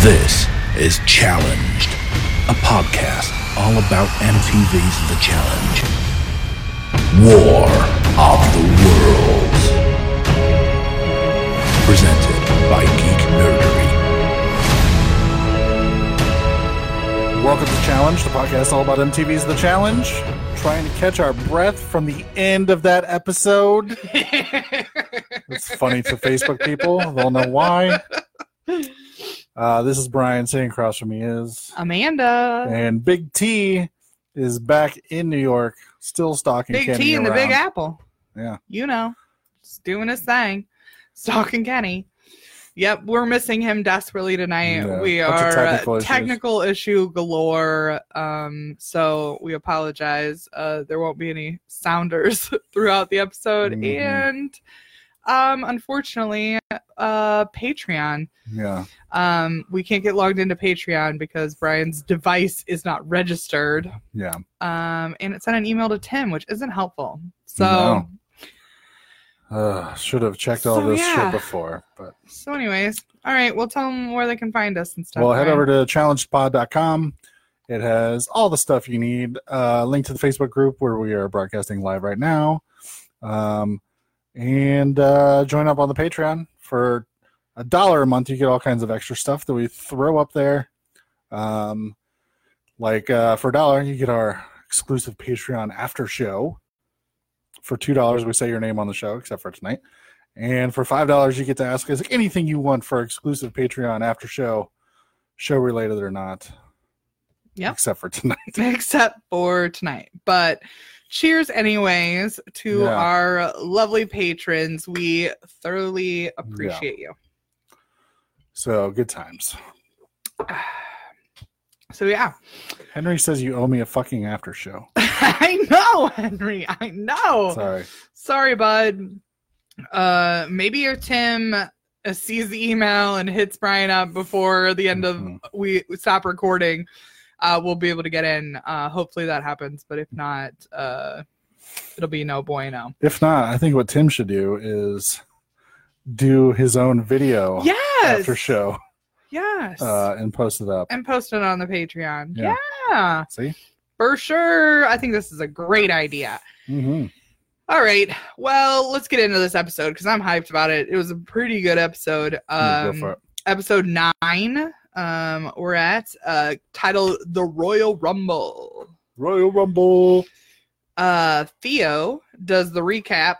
This is Challenged, a podcast all about MTV's The Challenge. War of the Worlds. Presented by Geek Nerdery. Welcome to Challenge, the podcast all about MTV's The Challenge. Trying to catch our breath from the end of that episode. it's funny to Facebook people. They'll know why. Uh, this is Brian. Sitting across from me is. Amanda. And Big T is back in New York, still stalking Big Kenny T and the Big. Apple. Yeah. You know, just doing his thing. Stalking Kenny. Yep, we're missing him desperately tonight. Yeah, we are technical uh, technical issue galore. Um, so we apologize. Uh, there won't be any sounders throughout the episode, Mhm. and um, unfortunately, uh, Patreon. Yeah. Um, we can't get logged into Patreon because Brian's device is not registered. Yeah. Um, and it sent an email to Tim, which isn't helpful. So, No. Uh, should have checked all So, this yeah. shit before. But so anyways, all right, we'll tell them where they can find us and stuff. Well, head Brian. over to challengepod.com. It has all the stuff you need. Uh, link to the Facebook group where we are broadcasting live right now. Um, and uh, join up on the Patreon for a dollar a month. You get all kinds of extra stuff that we throw up there. Um, like uh, for a dollar, you get our exclusive Patreon after show. For two dollars, we say your name on the show, except for tonight. And for five dollars, you get to ask us anything you want for exclusive Patreon after show, show related or not. Yeah. Except for tonight. except for tonight. But cheers, anyways, to Yeah. our lovely patrons. We thoroughly appreciate you. So good times. So yeah, Henry says you owe me a fucking after show. I know, Henry. I know. Sorry. Sorry, bud. Uh, maybe your Tim uh, sees the email and hits Brian up before the end Mhm. of we stop recording, uh, we'll be able to get in. Uh, hopefully that happens. But if not, uh, it'll be no bueno. If not, I think what Tim should do is do his own video Yes. after show Yes. uh, and post it up. and post it on the Patreon. Yeah. Yeah. See? For sure. I think this is a great idea. Mm-hmm. All right. Well, let's get into this episode because I'm hyped about it. It was a pretty good episode. Um, episode nine. Um, we're at uh titled The Royal Rumble. Royal Rumble. Uh Theo does the recap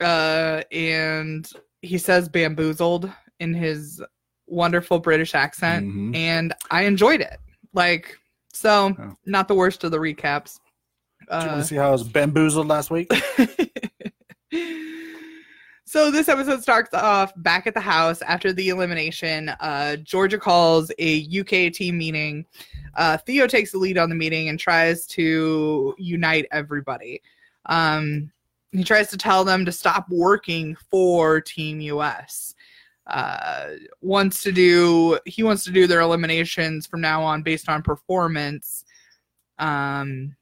uh and he says bamboozled in his wonderful British accent Mhm. and I enjoyed it. Like so Oh. not the worst of the recaps. Do you want Uh, to see how I was bamboozled last week? so this episode starts off back at the house after the elimination. Uh, Georgia calls a UK team meeting. Uh, Theo takes the lead on the meeting and tries to unite everybody. Um, he tries to tell them to stop working for Team US. Uh, wants to do he wants to do their eliminations from now on based on performance. Um,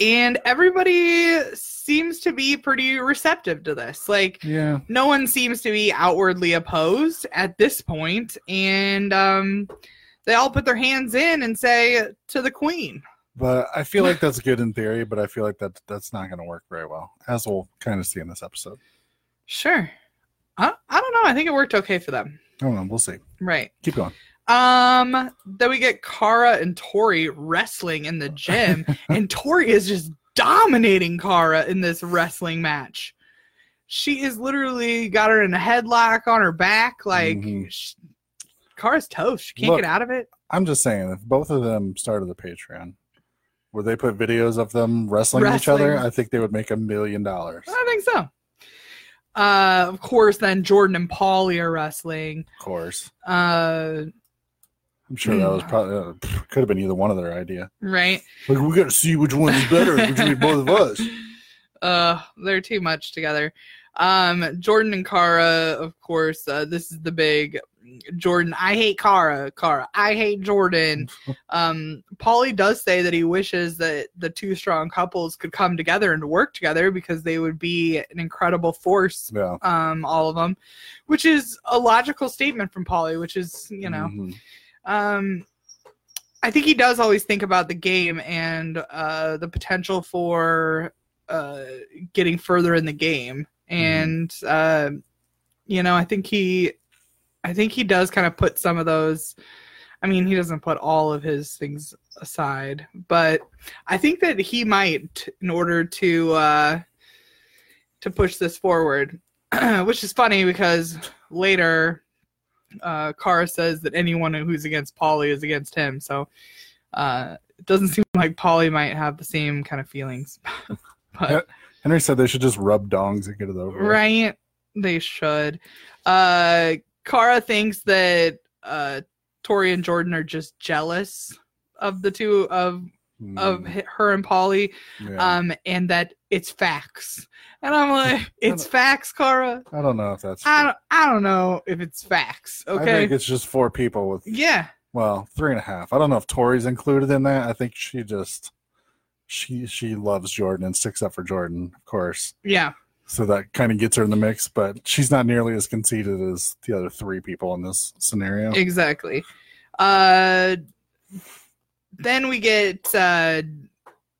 and everybody seems to be pretty receptive to this. Like yeah. no one seems to be outwardly opposed at this point, and um, they all put their hands in and say to the queen. But I feel like that's good in theory, but I feel like that that's not going to work very well, as we'll kind of see in this episode. Sure. I, I don't know. I think it worked okay for them. I don't know. We'll see. Right. Keep going. Um. Then we get Cara and Tori wrestling in the gym, and Tori is just dominating Cara in this wrestling match. She is literally got her in a headlock on her back, like Mhm. sh- Cara's toast. She can't Look, get out of it. I'm just saying, if both of them started the Patreon, where they put videos of them wrestling, each other, I think they would make a million dollars. I think so. Uh, of course, then Jordan and Paulie are wrestling. Of course, Uh, I'm sure that was Hmm. probably uh, could have been either one of their idea. right. Like we got to see which one's better between both of us. Uh, they're too much together. Um, Jordan and Cara, of course, uh, this is the big Jordan. I hate Cara. Cara, I hate Jordan. Um, Paulie does say that he wishes that the two strong couples could come together and work together because they would be an incredible force. Yeah. Um, all of them, which is a logical statement from Paulie, which is you know. Mhm. Um, I think he does always think about the game and uh, the potential for uh, getting further in the game, and uh, you know, I think he, I think he does kind of put some of those. I mean, he doesn't put all of his things aside, but I think that he might, in order to uh, to push this forward, which is funny because later uh, Cara says that anyone who's against Paulie is against him. So uh, it doesn't seem like Paulie might have the same kind of feelings. but Henry said they should just rub dongs and get it over. with. right, they should. Uh, Cara thinks that uh, Tori and Jordan are just jealous of the two of of Mm, hi- her and Paulie, yeah. um, and that it's facts. And I'm like, it's facts, Cara. I don't know if that's. I true. don't, I don't know if it's facts. Okay. I think it's just four people with yeah. well three and a half. I don't know if Tori's included in that. I think she just she she loves Jordan and sticks up for Jordan, of course. Yeah. So that kind of gets her in the mix, but she's not nearly as conceited as the other three people in this scenario. Exactly. Uh, then we get uh,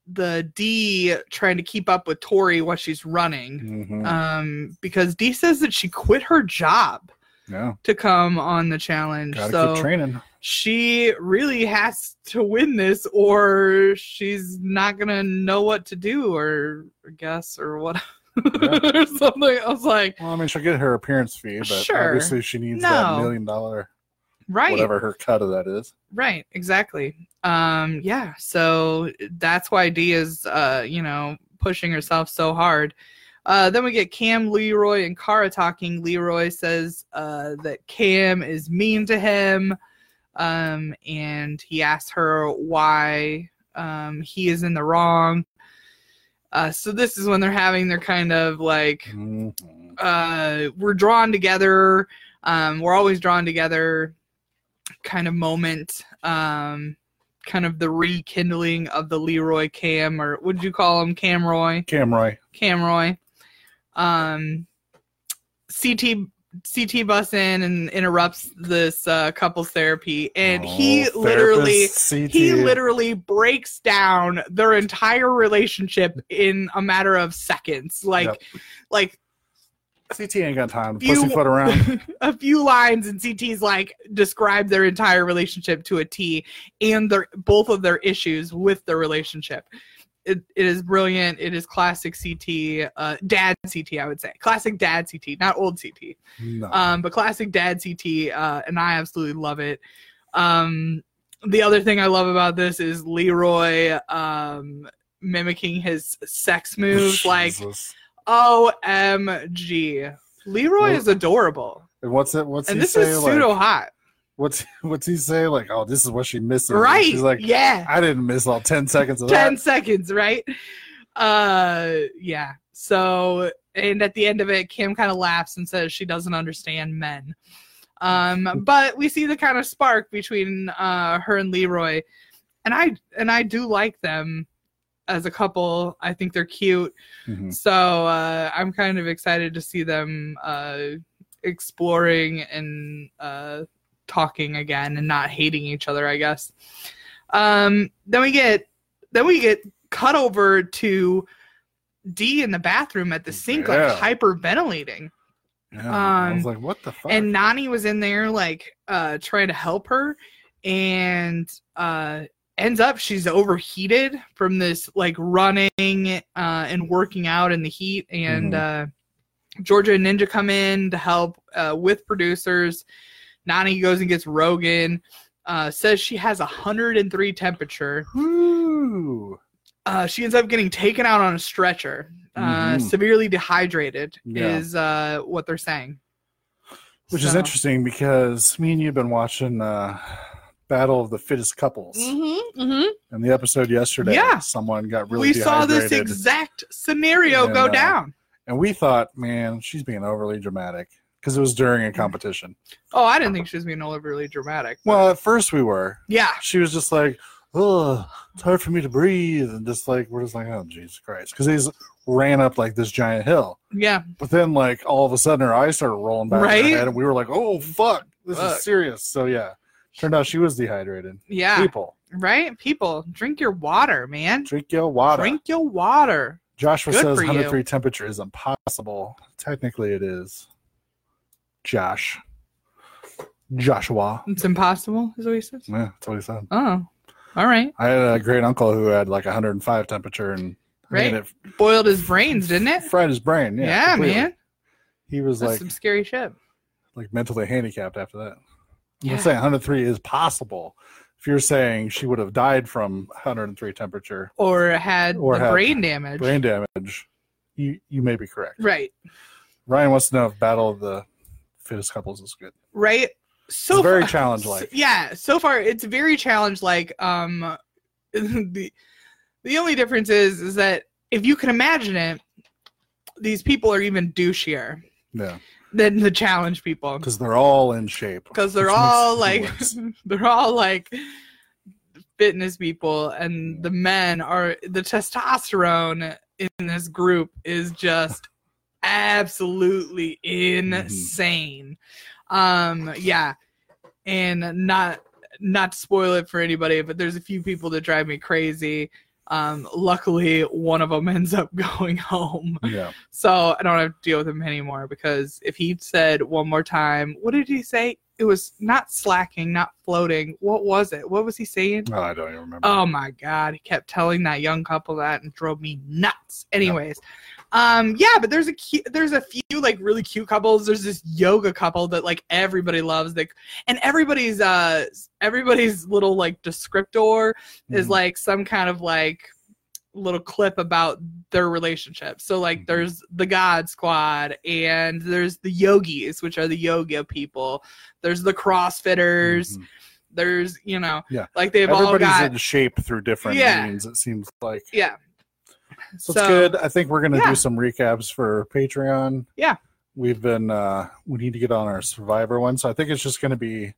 the Dee trying to keep up with Tori while she's running. Mhm. Um, because Dee says that she quit her job yeah, to come on the challenge. gotta so keep training. She really has to win this, or she's not gonna know what to do, or or guess, or what, or something. I was like, Well, I mean, she'll get her appearance fee, but Sure. obviously she needs that million dollar right, whatever her cut of that is. Right, exactly. Um, yeah, so that's why Dee is, uh, you know, pushing herself so hard. Uh, then we get Kam, Leroy, and Cara talking. Leroy says uh, that Kam is mean to him, um, and he asks her why um, he is in the wrong. Uh, so this is when they're having their kind of like Mhm. uh, we're drawn together. Um, we're always drawn together kind of moment. Um, kind of the rekindling of the Leroy Kam, or what would you call him Camroy? Camroy. Camroy. Um, CT CT bus in and interrupts this uh, couples therapy, and he Oh, literally CT. he literally breaks down their entire relationship in a matter of seconds. Like, Yep. like CT ain't got time to pussyfoot around. a few lines and CT's like describe their entire relationship to a T and their both of their issues with the relationship. It, it is brilliant. It is classic CT, uh, dad CT, I would say. Classic dad CT, not old CT. No. Um, but classic dad CT, uh, and I absolutely love it. Um, the other thing I love about this is Leroy um, mimicking his sex moves. Like. OMG. Leroy is adorable. And what's it? What's And he this say? is like, pseudo hot. What's what's he say? Like, oh, this is what she misses. And Right. She's like, yeah. I didn't miss all ten seconds of 10 that. seconds, right? Uh yeah. So and at the end of it, Kam kind of laughs and says she doesn't understand men. Um, but we see the kind of spark between uh her and Leroy. And I and I do like them as a couple. I think they're cute. Mhm. So uh, I'm kind of excited to see them uh, exploring and uh, talking again and not hating each other. I guess. Um, then we get then we get cut over to Dee in the bathroom at the sink, Yeah. like hyperventilating, Yeah. I was Um, like, what the fuck? and Nany was in there like uh, trying to help her, and uh, ends up she's overheated from this like running uh, and working out in the heat and uh, georgia and ninja come in to help uh, with producers nany goes and gets rogan uh, says she has a 103 temperature Woo. uh, she ends up getting taken out on a stretcher uh, Mhm. severely dehydrated Yeah. is uh, what they're saying Which is interesting because me and you've been watching uh, Battle of the Fittest Couples. mm-hmm, mm-hmm. And the episode yesterday, Yeah. someone got really we saw this exact scenario go And, uh, down and we thought, man, she's being overly dramatic because it was during a mm. competition. Oh, I didn't think she was being overly dramatic. but- Well, at first we were. yeah, She was just like, "Oh, it's hard for me to breathe," and just like we're just like, "Oh, Jesus Christ!" Because he's ran up like this giant hill, yeah, but then like all of a sudden her eyes started rolling back Right? her head, and we were like, "Oh fuck, this Fuck. is serious." So yeah, turned out she was dehydrated. yeah. People, Right? People, drink your water, man. drink your water. Drink your water. Joshua Good says for you. 103 temperature is impossible. Technically, it is. Josh. Joshua. It's impossible, is what he says. Yeah, that's what he said. Oh, all right. I had a great uncle who had like 105 temperature and I mean, Right. it Boiled his brains, didn't it? fried his brain. Yeah, Yeah, completely. man. He was That's like some scary shit. like mentally handicapped after that. I'm Yeah. saying 103 is possible. If you're saying she would have died from 103 temperature, Or had Or had brain damage. brain damage, you you may be correct. Right. Ryan wants to know if Battle of the Fittest Couples is good. Right. So It's very far- challenge-like. Yeah. So far, it's very challenge like. Um, the the only difference is is that if you can imagine it, these people are even douchier Yeah, than the challenge people because they're all in shape. because they're all like they're all like fitness people and the men are the testosterone in this group is just absolutely insane um yeah and not not to spoil it for anybody but there's a few people that drive me crazy um luckily one of them ends up going home yeah, so I don't have to deal with him anymore because if he said one more time, what did he say? It was not slacking, not floating. What was it? What was he saying? oh, I don't even remember. Oh my god, he kept telling that young couple that and drove me nuts. Anyways, um yeah, but there's a cute, there's a few like really cute couples. There's this yoga couple that like everybody loves that and everybody's uh everybody's little like descriptor is Mhm. like some kind of like little clip about their relationship. So like Mhm. there's the God Squad and there's the yogis, which are the yoga people. There's the CrossFitters. Mhm. There's you know, Yeah. like they've all Everybody's got in shape through different Yeah. means. It seems like yeah. So, it's good. I think we're gonna Yeah. do some recaps for Patreon. Yeah. we've been. uh We need to get on our Survivor one, so I think it's just gonna be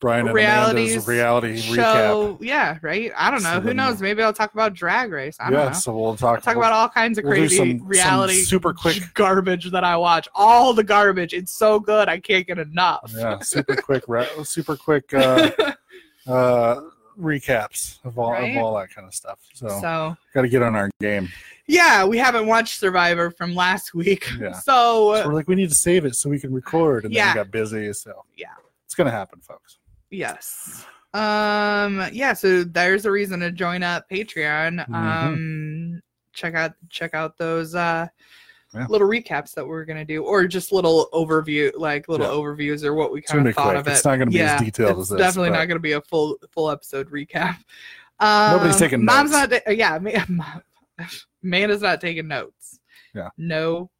Brian and Realities Amanda's reality recap. Yeah, right. I don't know. So Who then- knows? Maybe I'll talk about Drag Race. I don't Yeah, know. so we'll talk. talk about all kinds of we'll crazy some- some reality super quick- garbage that I watch. All the garbage. It's so good. I can't get enough. yeah, super quick, super quick uh, uh, recaps of all Right? of all that kind of stuff. So, so got to get on our game. yeah, we haven't watched Survivor from last week. Yeah. So So we're like, we need to save it so we can record, and Yeah. then we got busy. So Yeah. it's gonna happen, folks. yes. Um yeah, so there's a reason to join up Patreon. Mhm. Um check out check out those uh Yeah. little recaps that we're gonna do or just little overview like little Yeah. overviews or what we kind of thought quick. of it. It's not gonna be as detailed as this, Definitely but- not gonna be a full full episode recap. Um, Nobody's taking mom's notes. not ta- yeah, Ma- Amanda's not taking notes. Yeah. No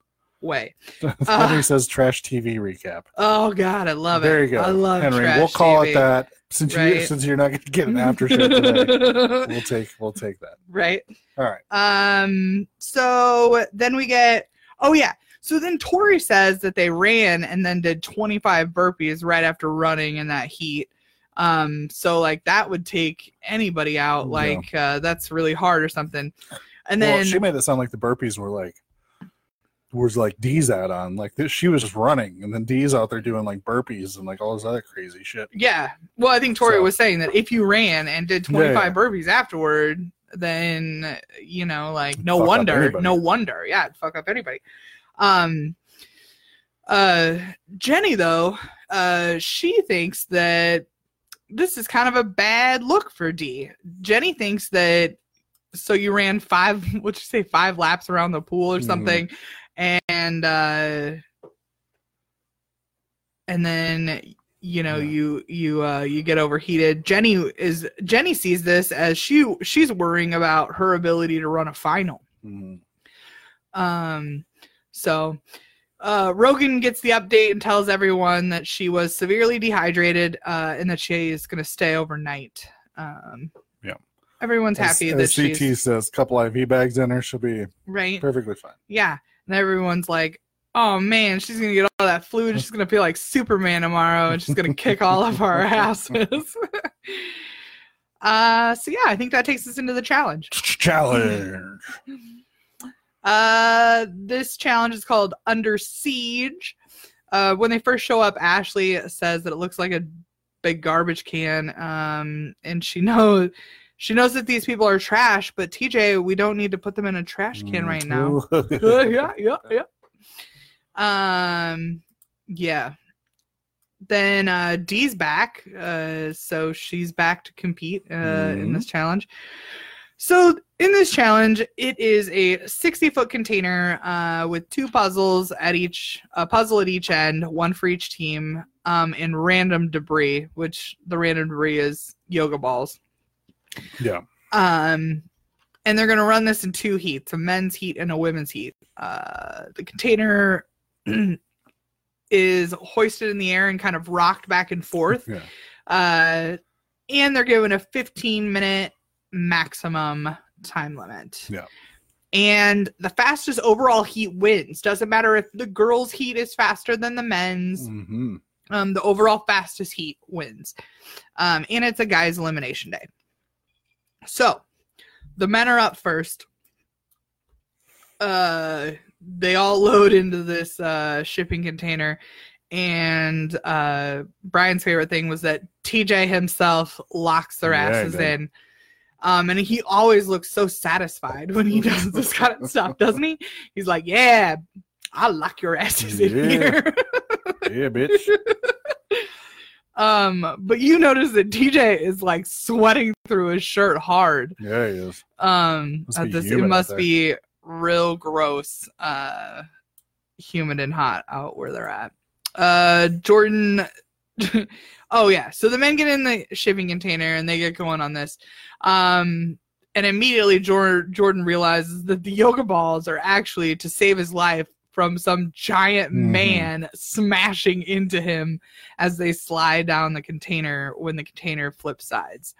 way. Henry says trash TV recap. Oh god, I love there it. There you go, I love Henry. trash we'll call TV. it that. Since you since you're not gonna get an after show today, we'll take we'll take that. right. All right. Um. So then we get. Oh yeah. So then Tori says that they ran and then did 25 burpees right after running in that heat. Um. So like that would take anybody out. Yeah. Like uh, that's really hard or something. And well, then she made it sound like the burpees were like was like Dee's out on like this, she was just running and then Dee's out there doing like burpees and like all this other crazy shit. yeah. Well, I think Tori So- was saying that if you ran and did 25 Yeah, yeah. burpees afterward, then you know, like no Fuck wonder, no wonder, yeah, it'd fuck up anybody. Um. Uh, Jenny though, uh, she thinks that this is kind of a bad look for Dee. Jenny thinks that so you ran five, what'd you say, five laps around the pool or Mhm. something, and uh, and then you know Yeah. you you uh you get overheated jenny is jenny sees this as she she's worrying about her ability to run a final Mhm. um so uh rogan gets the update and tells everyone that she was severely dehydrated uh and that she is going to stay overnight um Yeah. everyone's As- happy as that CT she's says, couple IV bags in her, she'll be right perfectly fine. yeah and everyone's like, "Oh man, she's gonna get all that fluid. She's gonna feel like Superman tomorrow, and she's gonna kick all of our asses." uh, so yeah, I think that takes us into the challenge. Challenge. Uh, this challenge is called Under Siege. Uh, when they first show up, Ashley says that it looks like a big garbage can. Um, and she knows she knows that these people are trash, but TJ, we don't need to put them in a trash can right now. Yeah, yeah, yeah. Um, yeah. Then uh, Dee's back, uh, so she's back to compete uh, in Mhm. this challenge. So in this challenge, it is a 60 foot container uh, with two puzzles at each, a puzzle at each end, one for each team, um, and random debris, which the random debris is yoga balls. Yeah. Um, and they're going to run this in two heats a men's heat and a women's heat. Uh, the container is hoisted in the air and kind of rocked back and forth. Yeah. Uh, and they're given a 15 minute maximum time limit. Yeah. And the fastest overall heat wins. Doesn't matter if the girls' heat is faster than the men's. hmm Um, the overall fastest heat wins. Um, and it's a guys' elimination day. So the men are up first. Uh, they all load into this uh, shipping container. And uh, Brian's favorite thing was that TJ himself locks their Yeah, asses in. Um, and he always looks so satisfied when he does this kind of stuff, doesn't he? He's like, Yeah, I'll lock your asses in Yeah. here. Yeah, bitch. Um, but you notice that TJ is like sweating through his shirt hard. Yeah, he is. Um, Must at this it must be real gross, uh, humid and hot out where they're at. Uh, Jordan. oh yeah, so the men get in the shipping container and they get going on this. Um, and immediately Jordan Jordan realizes that the yoga balls are actually to save his life from some giant Mhm. man smashing into him as they slide down the container when the container flips sides.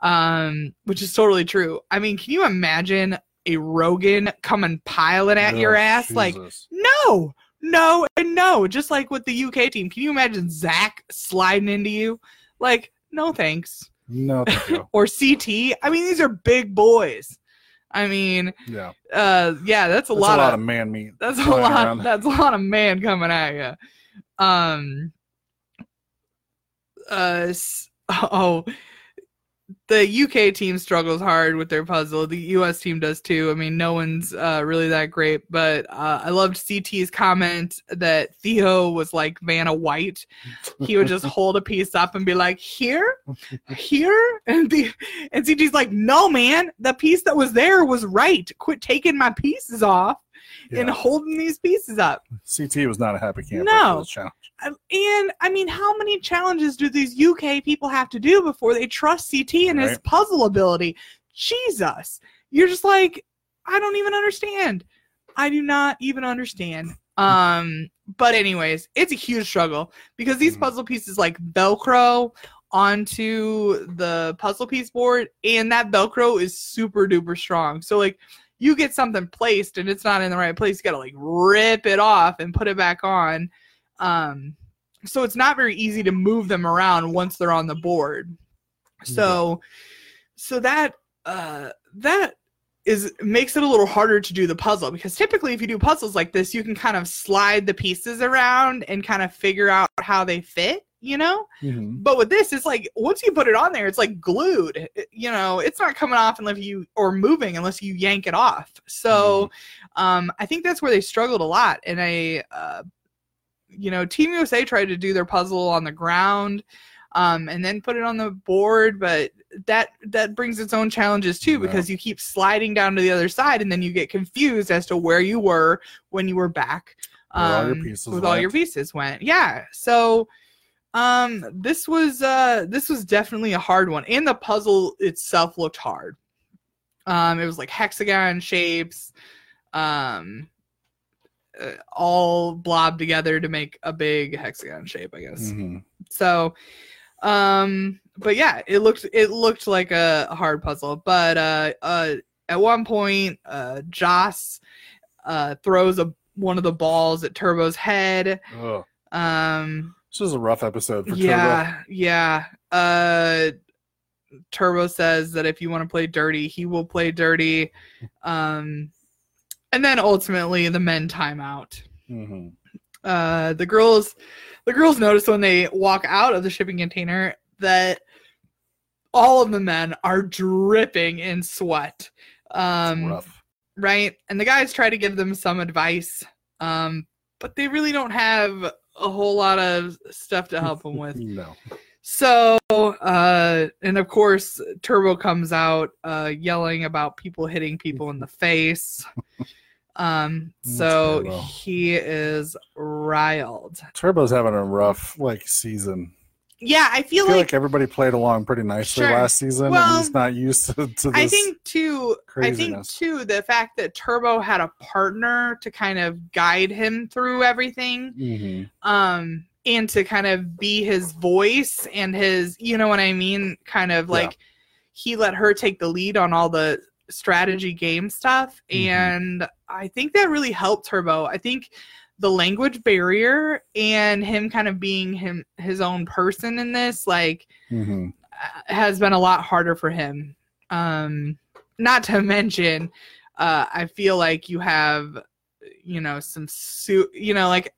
Um, which is totally true. I mean, can you imagine a Rogan coming piling at your Oh, ass? Like, no, no, and no. Just like with the UK team. Can you imagine Zach sliding into you? Like, no thanks. no, thank. Or CT. I mean, these are big boys. I mean, Yeah, uh, yeah, that's a That's lot, a lot of of man meat. that's a lot. around. That's a lot of man coming at you. Um. Uh. Oh. The UK team struggles hard with their puzzle. The US team does too. I mean, no one's uh, really that great, but uh, I loved CT's comment that Theo was like Vanna White. He would just hold a piece up and be like, "Here, here," and the and CT's like, "No, man, the piece that was there was right. Quit taking my pieces off." And Yeah. holding these pieces up. CT was not a happy camper No. challenge. Um, And I mean, how many challenges do these UK people have to do before they trust CT and his puzzle ability? Jesus. You're just like, I don't even understand. I do not even understand. Um, but anyways, it's a huge struggle because these Mhm. puzzle pieces like Velcro onto the puzzle piece board, and that Velcro is super duper strong. So like you get something placed and it's not in the right place, you gotta like rip it off and put it back on. Um, so it's not very easy to move them around once they're on the board. So, so that uh, that is makes it a little harder to do the puzzle because typically if you do puzzles like this, you can kind of slide the pieces around and kind of figure out how they fit. You know, Mhm. but with this, it's like once you put it on there, it's like glued. It- you know, it's not coming off unless you or moving unless you yank it off. So, um, I think that's where they struggled a lot. And I, uh, you know, Team USA tried to do their puzzle on the ground, um, and then put it on the board, but that that brings its own challenges too Yeah. because you keep sliding down to the other side, and then you get confused as to where you were when you were back. Where all um, with all your pieces went. Yeah. So um this was uh this was definitely a hard one and the puzzle itself looked hard um it was like hexagon shapes um uh, all blobbed together to make a big hexagon shape i guess Mhm. so um but yeah it looked it looked like a, a hard puzzle but uh uh at one point uh joss uh, throws a one of the balls at Turbo's head. Ugh. Um, This was a rough episode for Turbo. yeah, yeah. Uh, Turbo says that if you want to play dirty, he will play dirty. Um, and then ultimately the men time out. hmm Uh, the girls, the girls notice when they walk out of the shipping container that all of the men are dripping in sweat. Um, rough. right? And the guys try to give them some advice, um, but they really don't have a whole lot of stuff to help him with. No. So, uh, and of course, Turbo comes out uh, yelling about people hitting people in the face. Um, so Turbo. he is riled. Turbo's having a rough like season. Yeah, I I feel, feel like, like everybody played along pretty nicely Sure. last season, Well, and he's not used to, to this. I think too. I think too the fact that Turbo had a partner to kind of guide him through everything. Mhm. um and to kind of be his voice and his you know what i mean kind of Yeah. like he let her take the lead on all the strategy game stuff Mhm. and i think that really helped turbo i think the language barrier and him kind of being him his own person in this like Mhm. uh, has been a lot harder for him um not to mention uh i feel like you have you know some su- you know like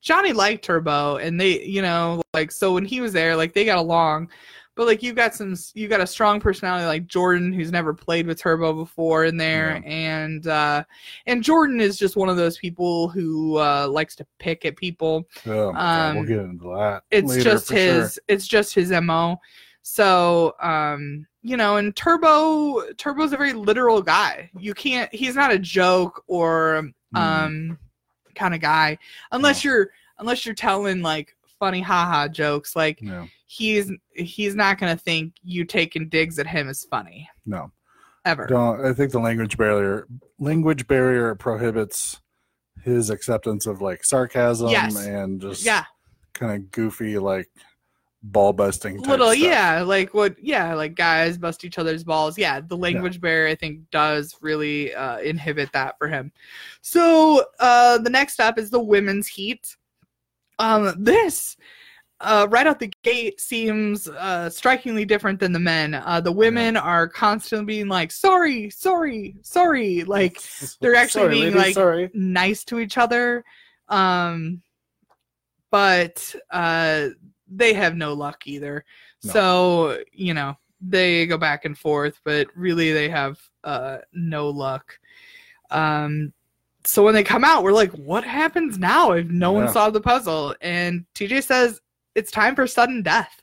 johnny liked turbo and they you know like so when he was there like they got along but like you got some you got a strong personality like jordan who's never played with turbo before in there. And uh and jordan is just one of those people who uh likes to pick at people. Oh, my God, we'll Um, get into that. it's just for sure. his it's just his mo so um you know and turbo turbo's a very literal guy. You can't he's not a joke or Mm. um kind of guy. Unless you're unless you're telling like funny haha jokes like No, he's he's not gonna think you taking digs at him is funny no. ever Don't. I think the language barrier language barrier prohibits his acceptance of like sarcasm Yes. and just yeah kind of goofy like ball busting. little stuff. yeah like what yeah like guys bust each other's balls yeah the language barrier i think does really uh, inhibit that for him so uh the next up is the women's heat um this uh, right out the gate seems uh, strikingly different than the men. Uh, the women are constantly being like, "Sorry, sorry, sorry," like they're actually Sorry, being, lady, like, sorry. nice to each other. Um, but uh, they have no luck either. No. So you know they go back and forth, but really they have uh, no luck. Um, so when they come out, we're like, "What happens now if no one Yeah. solved the puzzle?" And TJ says it's time for sudden death.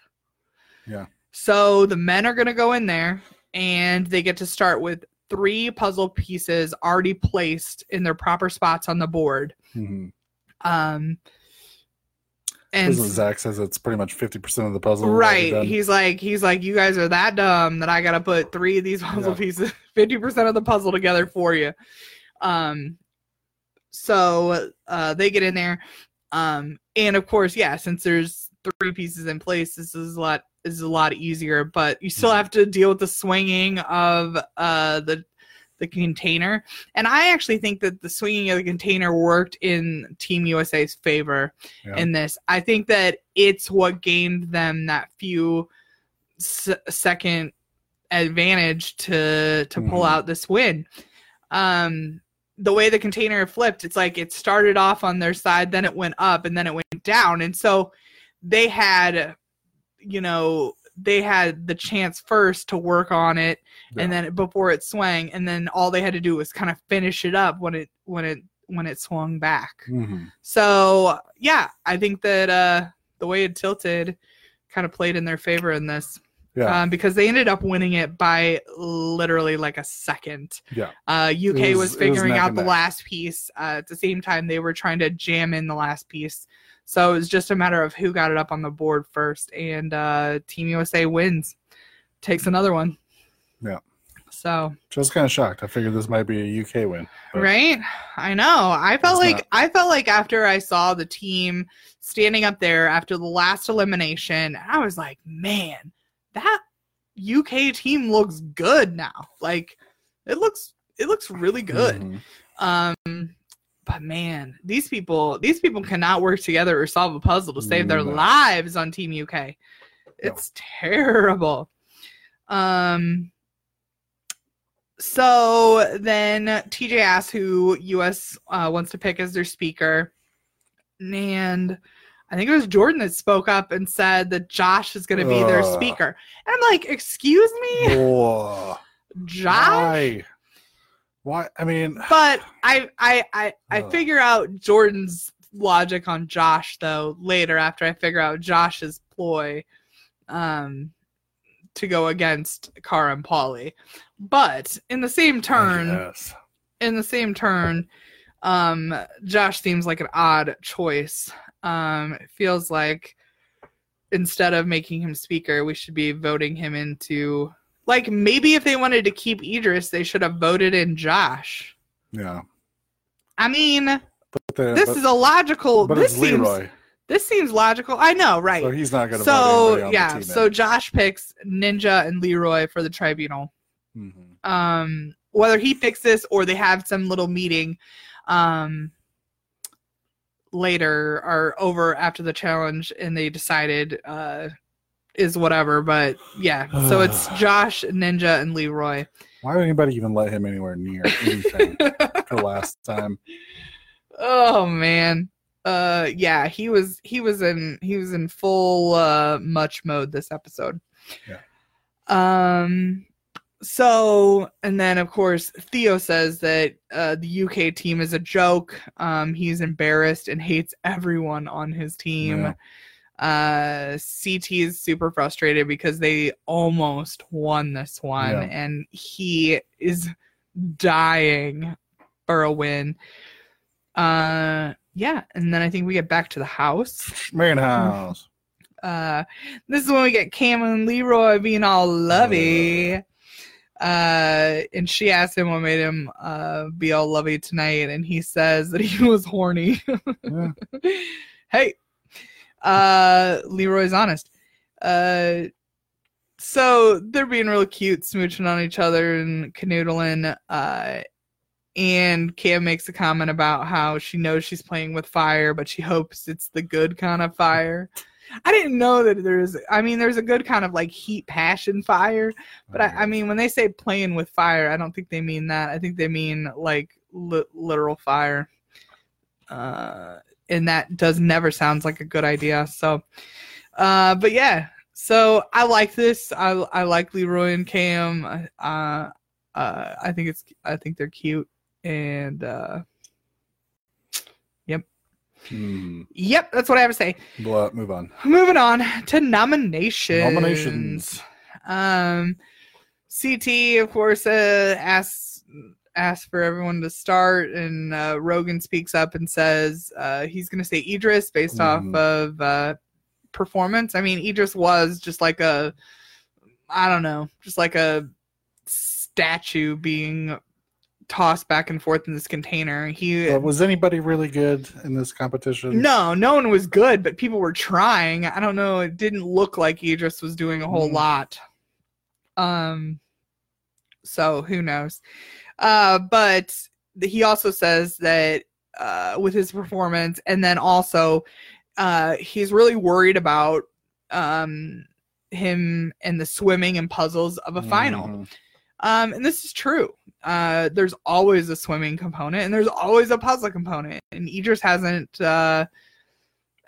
Yeah. So the men are gonna go in there, and they get to start with three puzzle pieces already placed in their proper spots on the board. Mhm. Um, and Zach says it's pretty much fifty percent of the puzzle. right, he's like, he's like, you guys are that dumb that I gotta put three of these puzzle Yeah. pieces, fifty percent of the puzzle together for you. Um, so uh, they get in there, um, and of course, yeah, since there's three pieces in place, this is a lot is a lot easier. But you still Mhm. have to deal with the swinging of uh the the container, and I actually think that the swinging of the container worked in Team USA's favor Yeah. in this. I think that it's what gained them that few s- second advantage to to pull Mhm. out this win. Um, the way the container flipped, it's like it started off on their side, then it went up, and then it went down, and so they had, you know, they had the chance first to work on it, and then before it swung, and then all they had to do was kind of finish it up when it when it when it swung back. Mhm. So yeah, I think that uh, the way it tilted kind of played in their favor in this Yeah. um, because they ended up winning it by literally like a second. Yeah. Uh, UK was- was, it was figuring out the last piece. Uh, at the same time, they were trying to jam in the last piece. So it was just a matter of who got it up on the board first, and uh, Team USA wins, takes another one. Yeah. So Just kind of shocked. I figured this might be a UK win. right i know i felt like not. i felt like after i saw the team standing up there after the last elimination i was like man that uk team looks good now like it looks it looks really good Mhm. um but man, these people these people cannot work together or solve a puzzle to save their No. lives on Team UK. It's terrible. Um so then TJ asks who US uh, wants to pick as their speaker. And I think it was Jordan that spoke up and said that Josh is going to be their speaker. And I'm like, "Excuse me. Josh?" Why? Why? I mean, but I I I, I figure out Jordan's logic on Josh though later after I figure out Josh's ploy um to go against Cara and Paulie. But in the same turn, yes. in the same turn, um Josh seems like an odd choice. Um it feels like instead of making him speaker, we should be voting him into like maybe if they wanted to keep Idris, they should have voted in Josh. Yeah. I mean, the, this but, is a logical. but this it's seems Leroy, this seems logical. I know, right? so he's not going to. So yeah, so Josh picks Ninja and Leroy for the tribunal. hmm Um, whether he picks this or they have some little meeting, um, later or over after the challenge, and they decided uh is whatever. But yeah, so it's Josh, Ninja, and Leroy. Why would anybody even let him anywhere near anything the last time? Oh man. Uh yeah, he was he was in he was in full uh much mode this episode. Yeah. Um so and then of course Theo says that uh the UK team is a joke. Um he's embarrassed and hates everyone on his team. Uh CT is super frustrated because they almost won this one Yeah. and he is dying for a win. Uh yeah, and then I think we get back to the house. Man house. Uh this is when we get Kam and Leroy being all lovey. Uh and she asks him what made him uh be all lovey tonight and he says that he was horny. Yeah. hey. Uh Leroy's honest. Uh so they're being real cute, smooching on each other and canoodling. Uh and Kam makes a comment about how she knows she's playing with fire, but she hopes it's the good kind of fire. I didn't know that there's, I mean, there's a good kind of like heat, passion fire, but I, I mean, when they say playing with fire, I don't think they mean that. I think they mean like li- literal fire. Uh, and that does never sounds like a good idea. So, uh, but yeah, so I like this. I I like Leroy and Kam. Uh, uh, I think it's I think they're cute and uh, Hmm. yep, that's what I have to say. But move on. Moving on to nominations. Nominations. Um, CT of course uh, asks asks for everyone to start, and uh, Rogan speaks up and says uh, he's going to say Idris based Mhm. off of uh, performance. I mean, Idris was just like a I don't know, just like a statue being tossed back and forth in this container. He Uh, was anybody really good in this competition? no, no one was good, but people were trying. I don't know. It didn't look like Idris was doing a whole Mm. lot. Um, so who knows? Uh, but he also says that uh, with his performance, and then also uh, he's really worried about um him and the swimming and puzzles of a final. Um, and this is true. Uh, there's always a swimming component, and there's always a puzzle component. And Idris hasn't uh,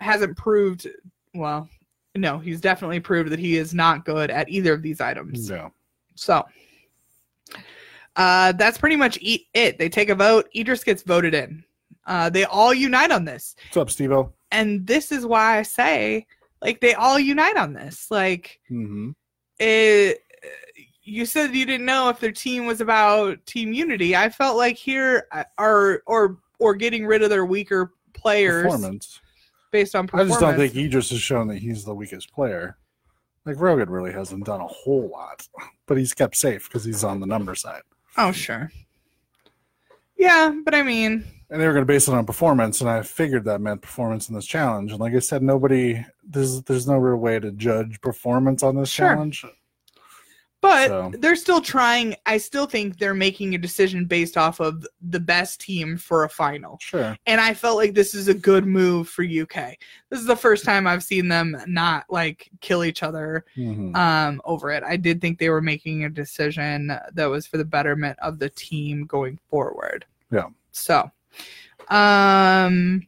hasn't proved. Well, no, he's definitely proved that he is not good at either of these items. No. So uh, that's pretty much it. They take a vote. Idris gets voted in. Uh, they all unite on this, What's up, Steve-O? and this is why I say, like, they all unite on this. Like, Mm-hmm. it, you said you didn't know if their team was about team unity. I felt like here uh, are or or getting rid of their weaker players Performance. based on performance. I just don't think Idris has shown that he's the weakest player. Like Rogan really hasn't done a whole lot, but he's kept safe because he's on the number side. Oh sure. Yeah, but I mean, And they were going to base it on performance, and I figured that meant performance in this challenge. And like I said, nobody there's there's no real way to judge performance on this Sure. challenge. But So- they're still trying. I still think they're making a decision based off of the best team for a final. Sure. And I felt like this is a good move for UK. This is the first time I've seen them not like kill each other Mhm. um, over it. I did think they were making a decision that was for the betterment of the team going forward. Yeah. So, um,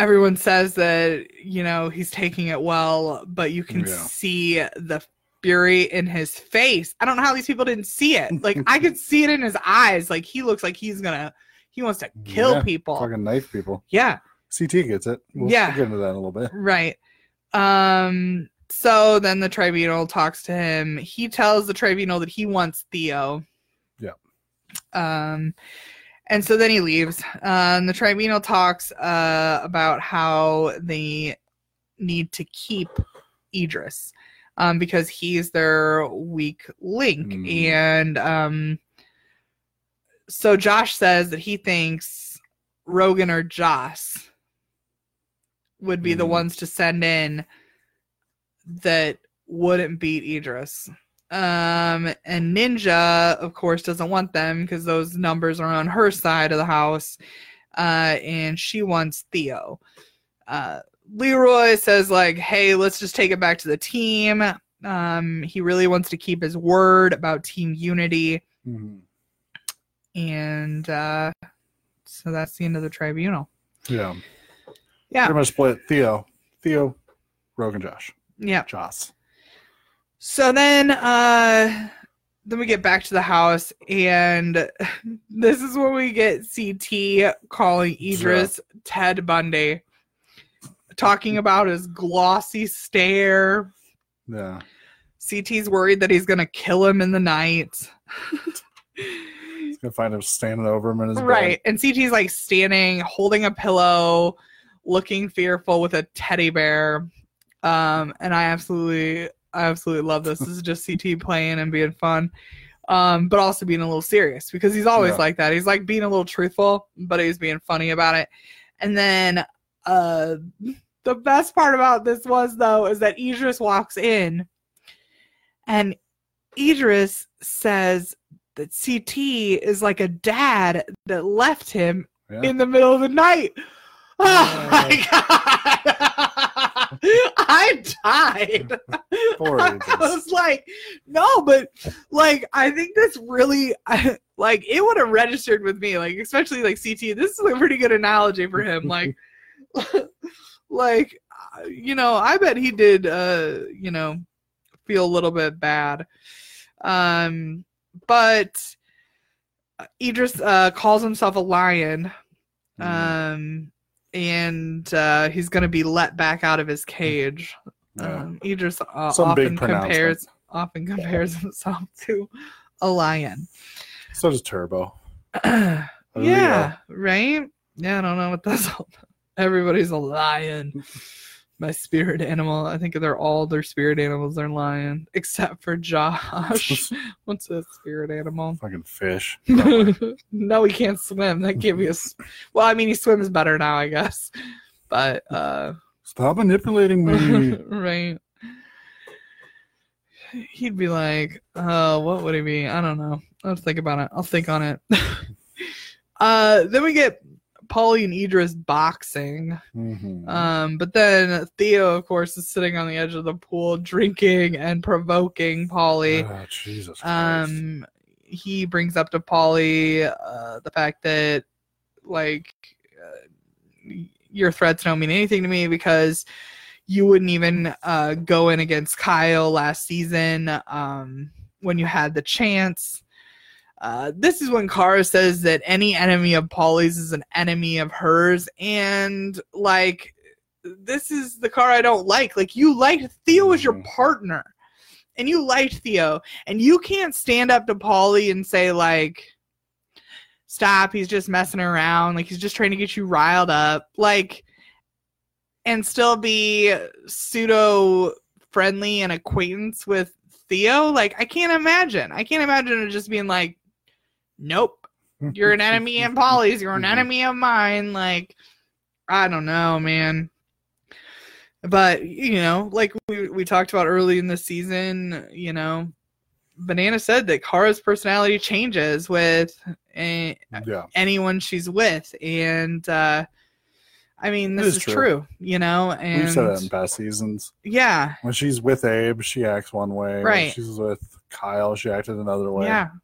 everyone says that you know he's taking it well, but you can Yeah. see the fury in his face. I don't know how these people didn't see it. Like I could see it in his eyes. Like he looks like he's gonna. He wants to kill Yeah, people. Fucking knife people. Yeah. CT gets it. We'll Yeah. get into that in a little bit. Right. Um so then the tribunal talks to him. He tells the tribunal that he wants Theo. Yeah. Um and so then he leaves. Um the tribunal talks uh about how they need to keep Idris um because he's their weak link Mhm. and um so Josh says that he thinks Rogan or Joss would be the Mhm. ones to send in that wouldn't beat Idris. Um, and Ninja, of course, doesn't want them because those numbers are on her side of the house. Uh, and she wants Theo. Uh, Leroy says, like, hey, let's just take it back to the team. Um, he really wants to keep his word about team unity. Mhm. And uh, so that's the end of the tribunal. Yeah. Yeah. Pretty much split. Theo, Theo, Rogan, Josh, Yeah. Joss. So then uh then we get back to the house and this is where we get CT calling Idris Ted Bundy. Talking about his glossy stare. Yeah. CT's worried that he's gonna kill him in the night. He's gonna find him standing over him in his bed. right. And CT's like standing, holding a pillow, looking fearful with a teddy bear. Um, and I absolutely I absolutely love this. This is just CT playing and being fun. Um, but also being a little serious because he's always Yeah. like that. He's like being a little truthful, but he's being funny about it. And then uh the best part about this was though is that Idris walks in and Idris says that CT is like a dad that left him Yeah. in the middle of the night. Oh my god. I died. I was like, no, but like I think that's really like it would have registered with me, like especially like CT. This is a pretty good analogy for him. Like like uh, you know, I bet he did uh, you know, feel a little bit bad. Um but Idris uh calls himself a lion Mhm. um and uh he's gonna be let back out of his cage. Yeah. um idris uh, often compares often compares himself to a lion. So does Turbo. There yeah right? Yeah i don't know what that's all about. everybody's a lion my spirit animal i think they're all their spirit animals are lion except for josh what's a spirit animal Fucking fish. no, he can't swim. That gave me a. Well, I mean, he swims better now, I guess. But uh, Stop manipulating me. right. He'd be like, "Oh, what would he be? I don't know. I'll think about it. I'll think on it." uh, then we get Paulie and Idris boxing. Mhm. Um, but then Theo, of course, is sitting on the edge of the pool, drinking and provoking Paulie. Oh, Jesus Christ. um he brings up to Paulie uh the fact that like uh, your threats don't mean anything to me because you wouldn't even uh go in against kyle last season um when you had the chance uh, this is when Cara says that any enemy of Paulie's is an enemy of hers, and like, this is the car I don't like. Like, you liked Theo as your Mhm. partner, and you liked Theo, and you can't stand up to Paulie and say like stop he's just messing around like he's just trying to get you riled up like and still be pseudo friendly and acquaintance with Theo like I can't imagine I can't imagine it just being like nope you're an enemy of Paulie's you're an Mhm. enemy of mine like I don't know man but you know, like we we talked about early in the season, you know, Banana said that Cara's personality changes with a, Yeah. anyone she's with, and uh, I mean, this is is true. true. you know, and We've said that in past seasons. yeah, When she's with Abe, she acts one way. When Right. she's with Kyle, she acted another way. yeah, And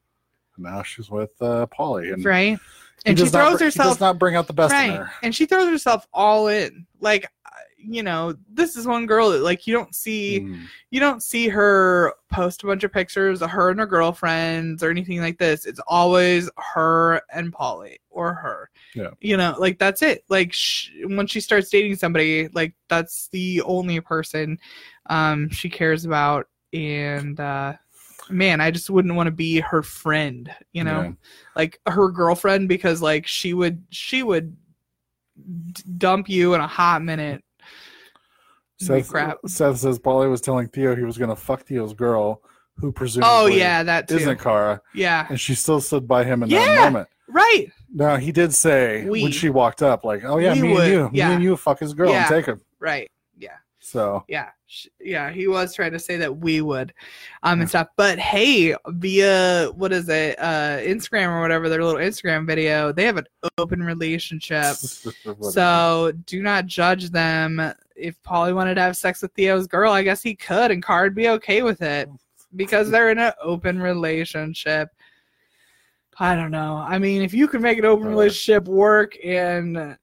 now she's with uh, Paulie. And right. And she not throws br- herself does not bring out the best in her. and she throws herself all in like uh, you know this is one girl that like you don't see Mm. you don't see her post a bunch of pictures of her and her girlfriends or anything like this it's always her and Paulie or her Yeah. you know like that's it like sh- when she starts dating somebody like that's the only person um she cares about and uh man i just wouldn't want to be her friend you know Yeah. like her girlfriend because like she would she would d- dump you in a hot minute Seth, crap Seth says Paulie was telling Theo he was going to fuck Theo's girl, who presumably oh yeah that too isn't Cara, yeah and she still stood by him in Yeah. that moment. right Now he did say We. when she walked up, like, "Oh yeah, me would, and you, yeah. me and you, fuck his girl Yeah. and take him." right yeah So yeah yeah he was trying to say that we would um and stuff. But hey via what is it uh instagram or whatever their little instagram video they have an open relationship. So do not judge them. If Paulie wanted to have sex with theo's girl i guess he could and card be okay with it because they're in an open relationship. I don't know. I mean if you can make an open relationship work and uh,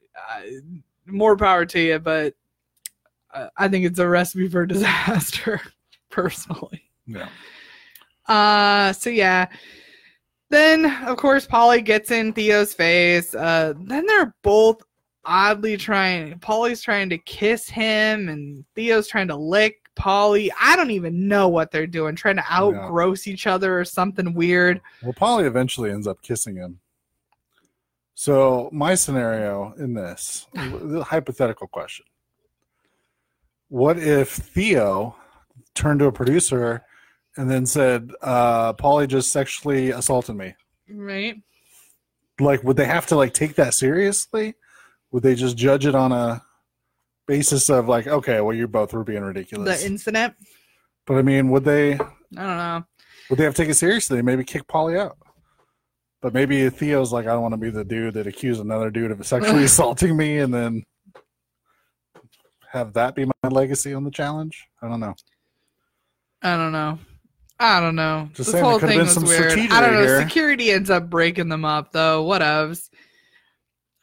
more power to you but i think it's a recipe for disaster personally yeah, uh, so yeah. Then of course Paulie gets in Theo's face. Uh, then they're both oddly trying. Paulie's trying to kiss him, and Theo's trying to lick Paulie. I don't even know what they're doing, trying to outgross each other or something weird. well, Paulie eventually ends up kissing him. So my scenario in this the hypothetical question: What if Theo turned to a producer and then said, uh, "Paulie just sexually assaulted me"? Right? like would they have to like take that seriously would they just judge it on a basis of like okay well you both were being ridiculous The incident. but i mean would they I don't know. would they have to take it seriously maybe kick Paulie out but maybe theo's like i don't want to be the dude that accused another dude of sexually assaulting me and then have that be my legacy on the challenge i don't know I don't know. I don't know. Just this saying, whole thing was weird. I don't know. here. Security ends up breaking them up though. Whatevs.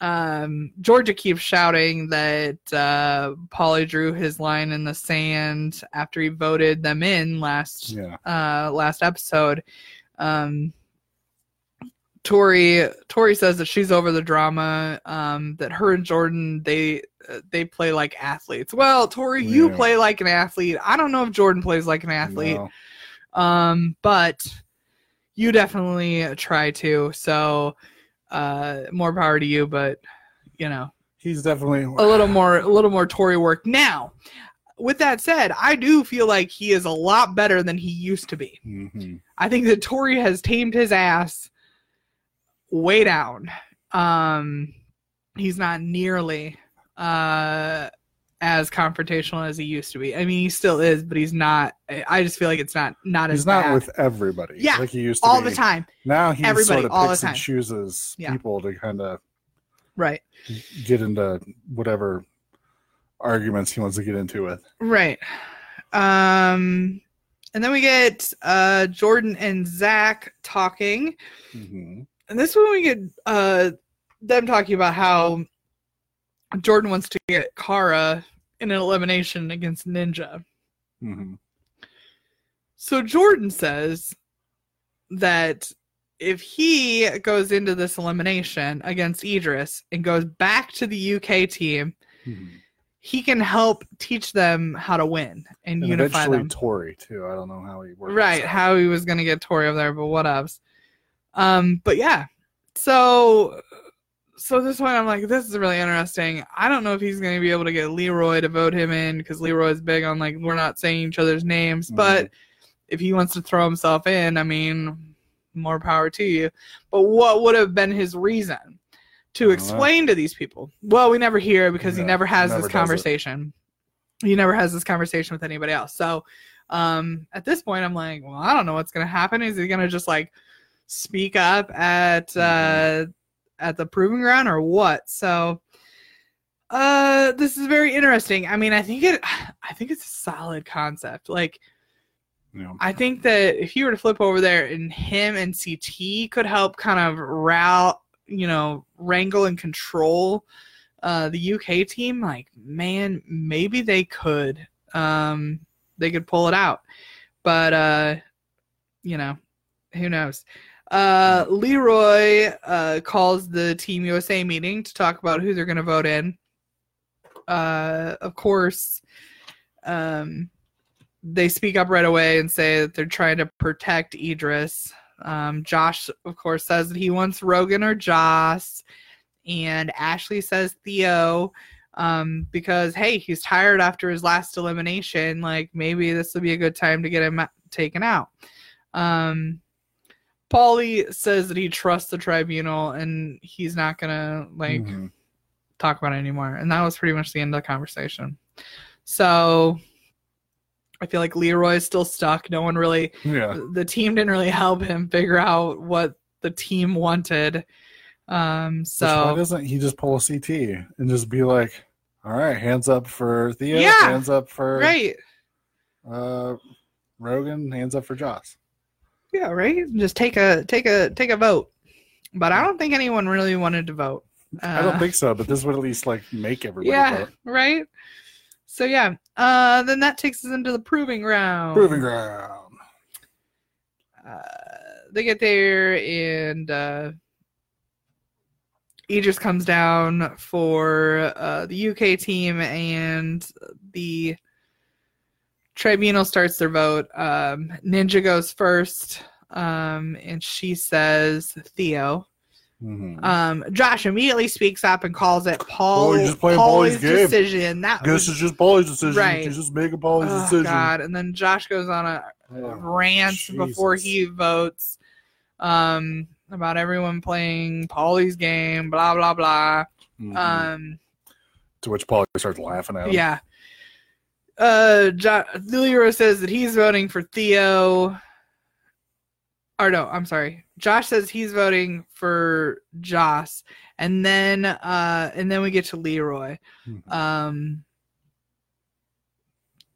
Um, Georgia keeps shouting that uh, Paulie drew his line in the sand after he voted them in last yeah uh, last episode. Um, Tori Tori says that she's over the drama. Um, that her and Jordan they they play like athletes. Well, Tori, you play like an athlete. I don't know if Jordan plays like an athlete. No. Um, but you definitely try to. So, uh, more power to you. But you know, he's definitely a little more, a little more Tori work now. With that said, I do feel like he is a lot better than he used to be. Mhm. I think that Tori has tamed his ass way down. Um, he's not nearly uh as confrontational as he used to be. I mean, he still is, but he's not. I- just feel like it's not not as he's not bad. with everybody Yeah, like he used to all be. the time. Now he Everybody, sort of all picks and chooses Yeah. people to kind of Right. get into whatever arguments he wants to get into with. Right. Um and then we get uh Jordan and Zach talking. Mhm. And this one we get uh them talking about how Jordan wants to get Cara in an elimination against Ninja. Mhm. So Jordan says that if he goes into this elimination against Idris and goes back to the UK team, Mhm. he can help teach them how to win and, And unify eventually them. Tori too. I don't know how he works. right how he was gonna get tori over there but whatevs um but yeah so so this one i'm like this is really interesting i don't know if he's gonna be able to get leroy to vote him in because leroy's big on like we're not saying each other's names Mhm. but if he wants to throw himself in i mean more power to you but what would have been his reason to know. explain to these people well we never hear because he never has never this it. conversation he never has this conversation with anybody else. So um, at this point, I'm like, well, I don't know what's gonna happen. Is he gonna just like speak up at uh, at the proving ground or what? So uh, this is very interesting. I mean, I think it, I think it's a solid concept. Like, know, I think that if you were to flip over there and him and CT could help kind of route, you know, wrangle and control uh, the UK team, like man, maybe they could, um, they could pull it out. But uh, you know, who knows? Uh, Leroy uh, calls the Team USA meeting to talk about who they're going to vote in. Uh, of course, um, they speak up right away and say that they're trying to protect Idris. Um, Josh, of course, says that he wants Rogan or Joss, and Ashley says Theo um, because hey, he's tired after his last elimination. Like maybe this will be a good time to get him taken out. Um, Paulie says that he trusts the tribunal and he's not gonna like mhm. talk about it anymore. And that was pretty much the end of the conversation. So I feel like Leroy is still stuck. No one really, yeah. the team didn't really help him figure out what the team wanted. Um, So why doesn't he just pull a CT and just be like, "All right, hands up for Theo, Yeah, hands up for right, uh, Rogan, hands up for Joss." Yeah, right. Just take a take a take a vote. But I don't think anyone really wanted to vote. I don't Uh, think so, but this would at least like make everybody Yeah, vote. right. So yeah, uh, then that takes us into the proving ground. Proving ground. uh, they get there and uh, Idris comes down for uh, the UK team and the tribunal starts their vote. Um, Ninja goes first um, and she says Theo. Mhm. Um, Josh immediately speaks up and calls it Paul you're just playing Paulie's Paulie's game. decision. That Guess was it's just Paulie's decision. Right. He's just making Paulie's oh, decision. God. And then Josh goes on a Oh, rant before he votes um about everyone playing Paulie's game, blah blah blah. Mhm. Um to which Paulie starts laughing at him. yeah. Uh jo- Leroy says that he's voting for Theo. Or no, I'm sorry. Josh says he's voting for Joss. And then uh and then we get to Leroy. Mhm. Um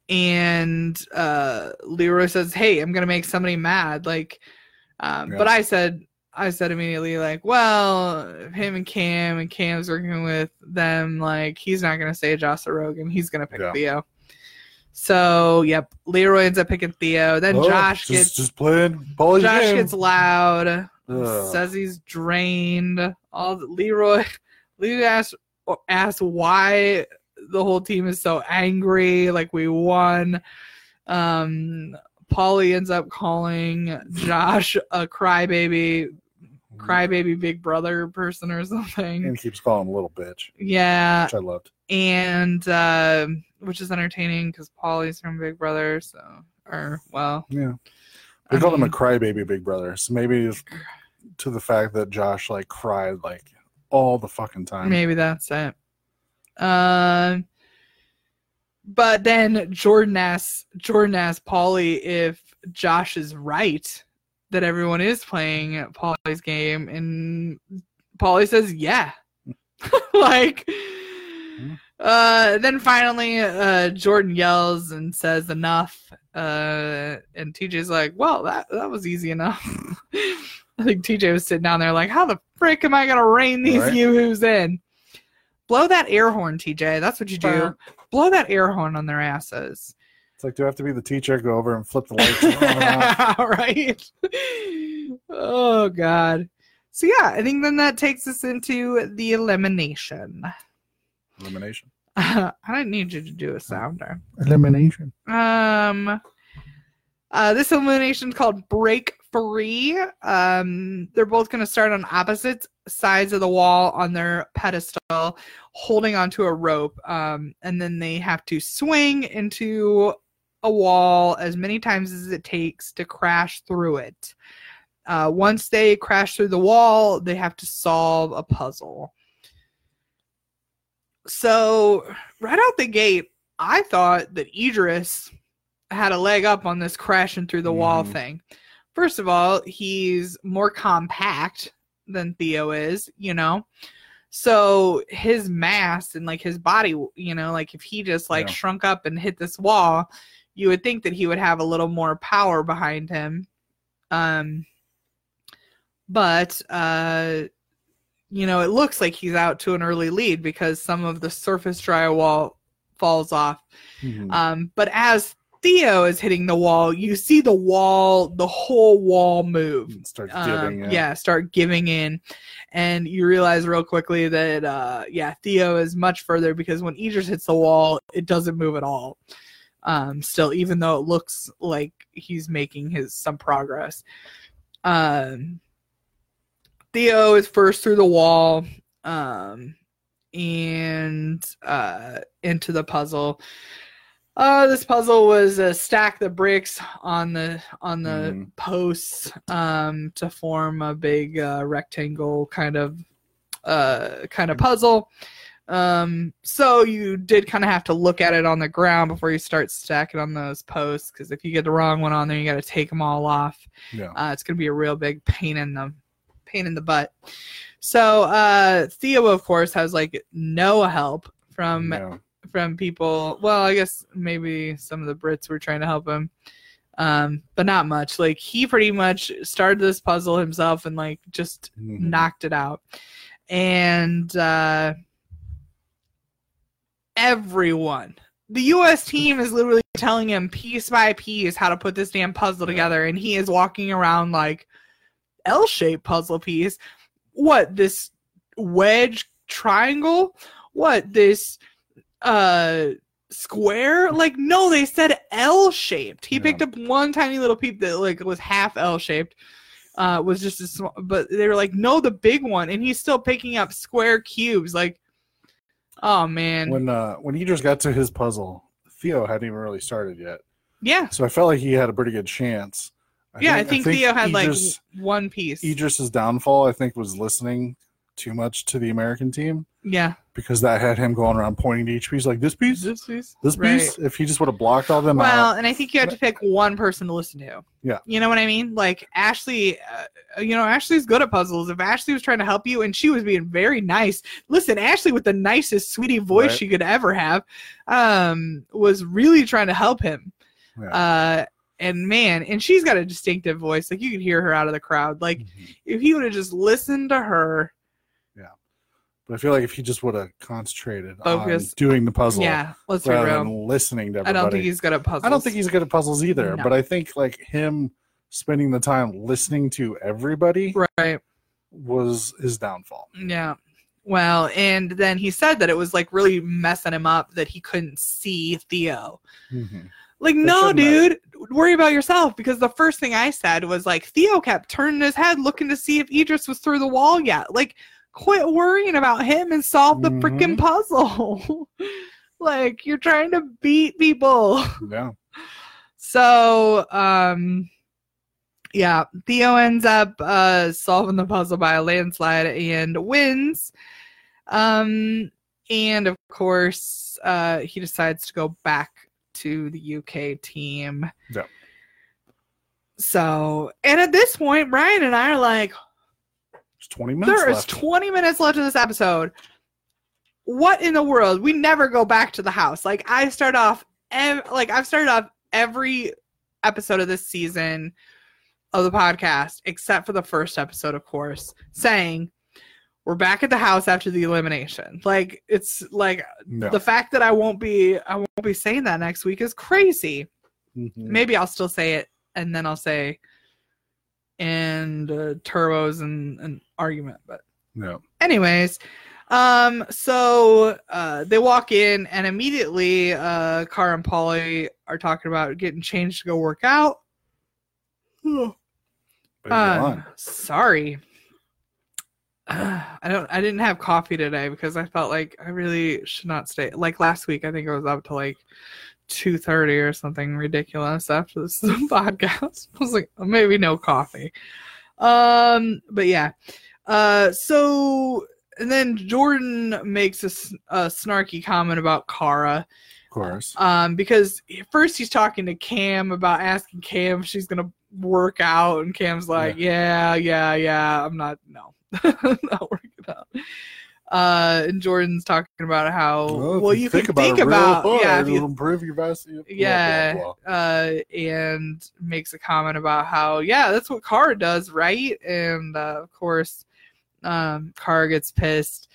and uh Leroy says, "Hey, I'm gonna make somebody mad." Like, um, Yeah. but I said, I said immediately, like, "Well, him and Kam and Kam's working with them. Like, he's not gonna say Joss or Rogan. He's gonna pick Yeah. Theo." So, yep, Leroy ends up picking Theo. Then Oh, Josh just, gets just playing Paulie's Josh game. gets loud, Ugh. says he's drained. All the, Leroy, Leroy asks, asks why the whole team is so angry, like we won. Um, Paulie ends up calling Josh a crybaby, crybaby big brother person or something. and keeps calling him a little bitch, Yeah, which I loved. and uh, which is entertaining because Paulie's from Big Brother, so or well, Yeah, I they called him a crybaby big brother. So maybe it's to the fact that Josh like cried like all the fucking time. Maybe that's it. Um, but then Jordan asks Jordan asks Paulie if Josh is right that everyone is playing Paulie's game, and Paulie says yeah. like, uh, then finally, uh, Jordan yells and says enough. Uh, and TJ's like, well, that that was easy enough. I think TJ was sitting down there like, how the frick am I gonna rein these Right. yoo-hoos in? Blow that air horn, TJ. That's what you do. Blow that air horn on their asses. It's like, do I have to be the teacher? Go over and flip the lights on right? Oh god. So yeah, I think then that takes us into the elimination. Elimination. I didn't need you to do a sounder. Elimination. Um, uh, this elimination is called Break Free. Um, they're both going to start on opposite sides of the wall on their pedestal, holding onto a rope. Um, and then they have to swing into a wall as many times as it takes to crash through it. Uh, once they crash through the wall, they have to solve a puzzle. So, right out the gate, I thought that Idris had a leg up on this crashing through the wall Mhm. thing. First of all, he's more compact than Theo is, you know. So his mass and like his body, you know, like if he just like Yeah. shrunk up and hit this wall, you would think that he would have a little more power behind him. Um but uh you know, it looks like he's out to an early lead because some of the surface drywall falls off. Mhm. Um, but as Theo is hitting the wall, you see the wall, the whole wall move. Start Um, giving. uh, yeah, start giving in, and you realize real quickly that uh, yeah, Theo is much further because when Idris hits the wall, it doesn't move at all. Um, still, even though it looks like he's making his some progress. Um, Theo is first through the wall, um, and uh, into the puzzle. Uh, this puzzle was uh, stack the bricks on the on the Mhm. posts um, to form a big uh, rectangle kind of uh, kind of puzzle. Um, so you did kind of have to look at it on the ground before you start stacking on those posts because if you get the wrong one on there, you got to take them all off Yeah. uh, it's gonna be a real big pain in the pain in the butt. So uh, Theo, of course, has like no help from yeah. from people. Well, I guess maybe some of the Brits were trying to help him, um, but not much. Like he pretty much started this puzzle himself and like just Mhm. knocked it out. And uh, everyone, the U.S. team is literally telling him piece by piece how to put this damn puzzle together, and he is walking around like L-shaped puzzle piece. What this wedge triangle? What this uh square? Like no, they said L-shaped. He Yeah. picked up one tiny little piece that like was half L-shaped uh, was just a small, but they were like, no, the big one, and he's still picking up square cubes. Like, oh man, When uh when Idris got to his puzzle, Theo hadn't even really started yet, yeah, so I felt like he had a pretty good chance. Yeah. I think, Theo had Idris, like one piece. Idris's downfall. I think was listening too much to the American team yeah, because that had him going around pointing to each piece like this piece, this piece. this Right. piece. If he just would have blocked all them Well, out, and I think you have to pick one person to listen to. Yeah. You know what I mean? Like Ashley, uh, you know, Ashley's good at puzzles. If Ashley was trying to help you and she was being very nice, listen, Ashley with the nicest sweetie voice Right. she could ever have, um, was really trying to help him. Yeah. Uh, and man, and she's got a distinctive voice. Like you could hear her out of the crowd. Like Mhm. if he would have just listened to her, Yeah. but I feel like if he just would have concentrated Focus. on doing the puzzle yeah, let's rather than listening to everybody. I don't think he's good at puzzles. I don't think he's good at puzzles either, No. but I think like him spending the time listening to everybody right. was his downfall. Yeah. Well, and then he said that it was like really messing him up that he couldn't see Theo. Like, no, have. dude, worry about yourself. Because the first thing I said was like, Theo kept turning his head looking to see if Idris was through the wall yet. Like, quit worrying about him and solve the freaking Mhm. puzzle. like, you're trying to beat people. Yeah. So, um, yeah, Theo ends up uh, solving the puzzle by a landslide and wins. Um, and of course, uh, he decides to go back to the UK team. Yeah. So, and at this point, Brian and I are like, There's 20 minutes there is left. 20 minutes left of this episode. What in the world? We never go back to the house. Like I start off, ev- like I've started off every episode of this season of the podcast, except for the first episode, of course, saying we're back at the house after the elimination. Like it's like no. the fact that I won't be, I won't be saying that next week is crazy Mhm. maybe I'll still say it, and then I'll say and uh, turbos and an argument. But No. anyways, um, so uh, they walk in, and immediately uh, Cara and Paulie are talking about getting changed to go work out. But he's Uh, I don't. I didn't have coffee today because I felt like I really should not stay. Like last week, I think I was up to like two thirty or something ridiculous after this podcast. I was like, maybe no coffee. Um, but yeah. Uh, so and then Jordan makes a, a snarky comment about Cara. Of course. um because first he's talking to Kam about asking Kam if she's gonna work out and Kam's like yeah yeah yeah, i'm not no not working out uh and jordan's talking about how if well you, think can about think it about yeah you improve your best. blah, blah, yeah blah. uh and makes a comment about how yeah that's what Cara does right and uh, of course um Cara gets pissed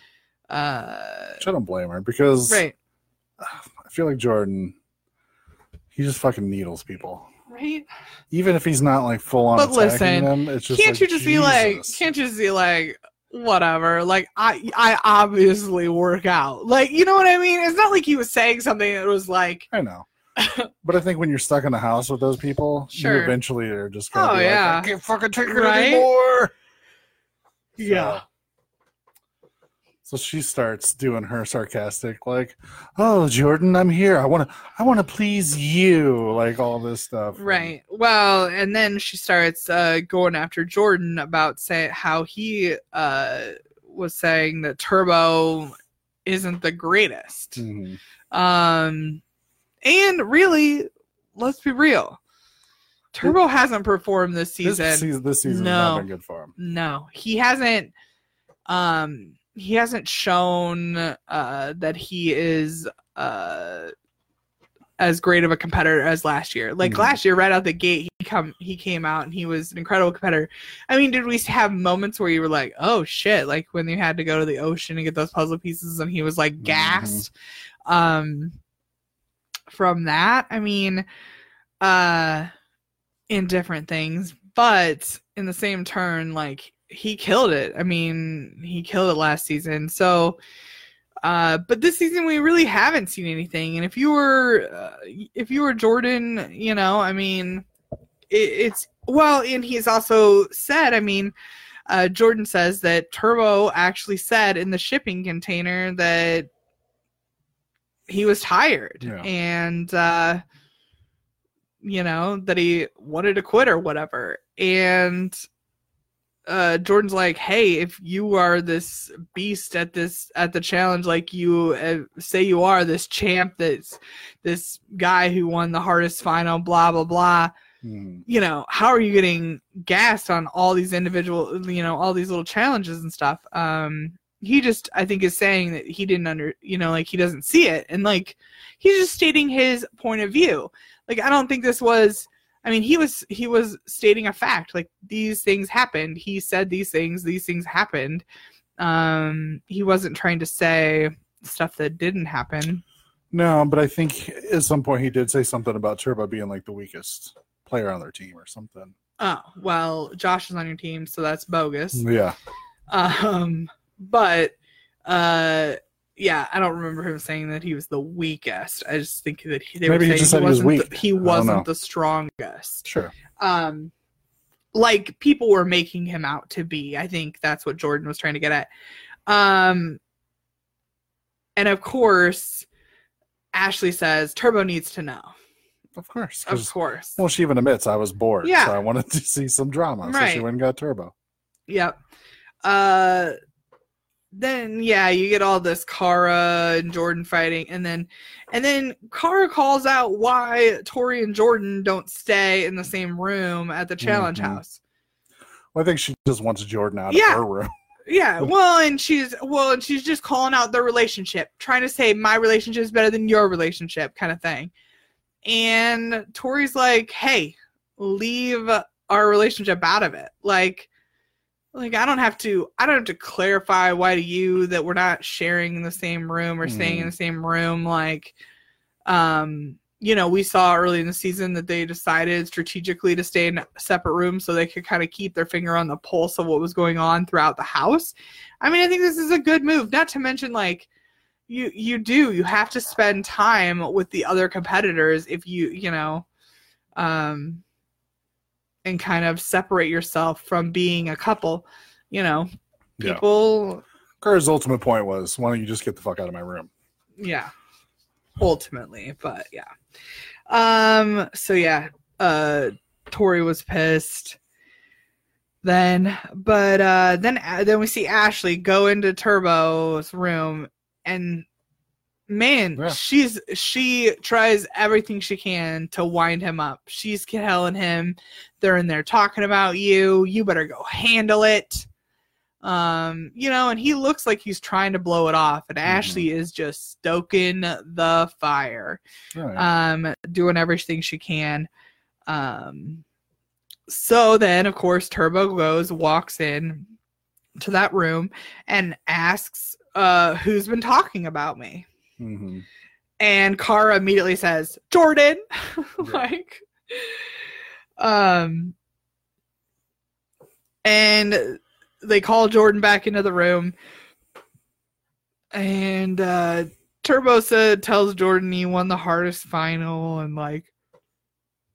uh Which I don't blame her because right I feel like Jordan, he just fucking needles people. Right Even if he's not like full on But listen, them, it's just can't like, you just be like can't you just be like whatever like i i obviously work out like you know what i mean it's not like he was saying something that was like I know. but I think when you're stuck in the house with those people, Sure. you eventually are just gonna Oh, be yeah. like, I can't fucking take it Right? anymore. yeah So she starts doing her sarcastic, like, "Oh, Jordan, I'm here. I want to, I want to please you," like all this stuff. Right. Well, and then she starts uh, going after Jordan about say how he uh, was saying that Turbo isn't the greatest. Mhm. Um, and really, let's be real, Turbo hasn't performed this This season. season, this season No. not been good for him. No, he hasn't. Um, he hasn't shown uh, that he is uh, as great of a competitor as last year. Like Mhm. last year, right out the gate, he come he came out and he was an incredible competitor. I mean, did we have moments where you were like, "Oh shit!" Like when you had to go to the ocean and get those puzzle pieces, and he was like gassed. Um, from that, I mean, uh, in different things, but in the same turn, like he killed it. I mean, he killed it last season. So, uh, but this season we really haven't seen anything. And if you were, uh, if you were Jordan, you know, I mean, it, it's well, and he's also said, I mean. Uh, Jordan says that Turbo actually said in the shipping container that he was tired Yeah. and uh you know that he wanted to quit or whatever and uh jordan's like hey if you are this beast at this at the challenge like you uh, say you are this champ that's this guy who won the hardest final blah blah blah. Mhm. you know how are you getting gassed on all these individual you know all these little challenges and stuff? Um he just i think is saying that he didn't under you know like he doesn't see it. And like he's just stating his point of view. Like i don't think this was i mean he was he was stating a fact like these things happened he said these things these things happened um he wasn't trying to say stuff that didn't happen No, but I think at some point he did say something about Turbo being like the weakest player on their team or something. oh well josh is on your team so that's bogus Yeah. Um, but uh, yeah, I don't remember him saying that he was the weakest. I just think that he, they Maybe were saying he was wasn't weak. The, he I don't know. wasn't the strongest. Sure. Um, like people were making him out to be. I think that's what Jordan was trying to get at. Um, and of course, Ashley says Turbo needs to know. Of course. Of course. Well, she even admits I was bored, Yeah. so I wanted to see some drama. So she went and got Turbo. Yep. Uh then yeah, you get all this Cara and Jordan fighting and then and then Cara calls out why Tori and Jordan don't stay in the same room at the challenge Mhm. house. Well, I think she just wants Jordan out Yeah. of her room. Yeah, well, and she's well, and she's just calling out their relationship, trying to say my relationship is better than your relationship, kind of thing. And Tori's like, "Hey, leave our relationship out of it. Like, like I don't have to. I don't have to clarify why to you that we're not sharing in the same room or staying in Mhm. the same room. Like, um." You know, we saw early in the season that they decided strategically to stay in separate rooms so they could kind of keep their finger on the pulse of what was going on throughout the house. I mean, I think this is a good move. Not to mention, like, you you do you have to spend time with the other competitors if you you know, um, and kind of separate yourself from being a couple. You know, Yeah. people. Cara's ultimate point was, why don't you just get the fuck out of my room? yeah ultimately but yeah um so yeah uh tori was pissed then but uh then then we see ashley go into turbo's room and man, Yeah. she's she tries everything she can to wind him up. She's telling him they're in there talking about you. You better go handle it. Um, you know, and he looks like he's trying to blow it off, and Ashley is just stoking the fire Right. um, doing everything she can. Um, so then, of course, Turbo goes, walks in to that room, and asks, uh, "Who's been talking about me?" Mhm. And Cara immediately says, "Jordan." like, um, and they call Jordan back into the room, and uh, Turbosa tells Jordan he won the hardest final and like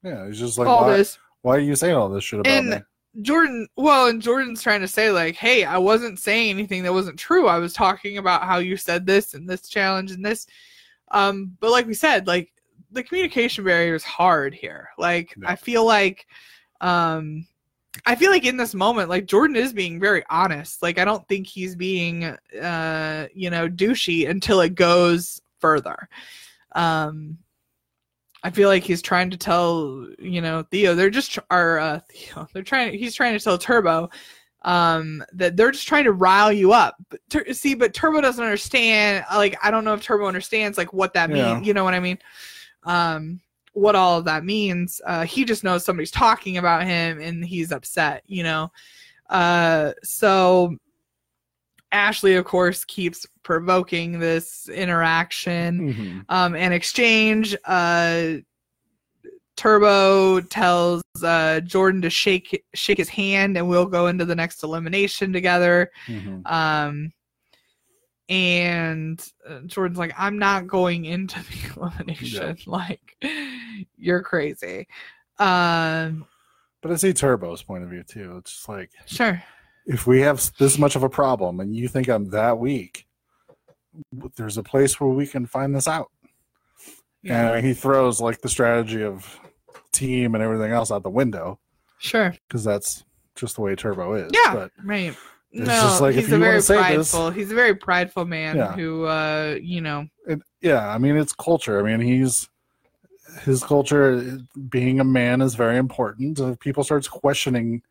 Yeah, he's just like, all why, this. why are you saying all this shit about And- me? Jordan, well, and Jordan's trying to say like, "Hey, I wasn't saying anything that wasn't true. I was talking about how you said this and this challenge and this." Um, but like we said, like the communication barrier is hard here. Like Yeah. I feel like, um, I feel like in this moment, like Jordan is being very honest. Like I don't think he's being, uh, you know, douchey until it goes further. Um, I feel like he's trying to tell, you know, Theo. They're just are uh, Theo. They're trying. He's trying to tell Turbo um that they're just trying to rile you up but Tur- see but turbo doesn't understand like i don't know if turbo understands like what that Yeah. means you know what i mean um what all of that means uh he just knows somebody's talking about him and he's upset you know uh so ashley of course keeps provoking this interaction Mhm. um, and exchange. Uh, Turbo tells uh, Jordan to shake shake his hand, and we'll go into the next elimination together. Mhm. Um, and uh, Jordan's like, "I'm not going into the elimination. Like, you're crazy." Um, But I see Turbo's point of view too. It's just like sure. If we have this much of a problem and you think I'm that weak, there's a place where we can find this out. Yeah. And he throws like the strategy of team and everything else out the window Sure. because that's just the way Turbo is. Yeah. But Right. It's No, just like, if he's you a very say this- prideful. He's a very prideful man Yeah. who, uh, you know, it, yeah, I mean it's culture. I mean he's his culture being a man is very important. If people starts questioning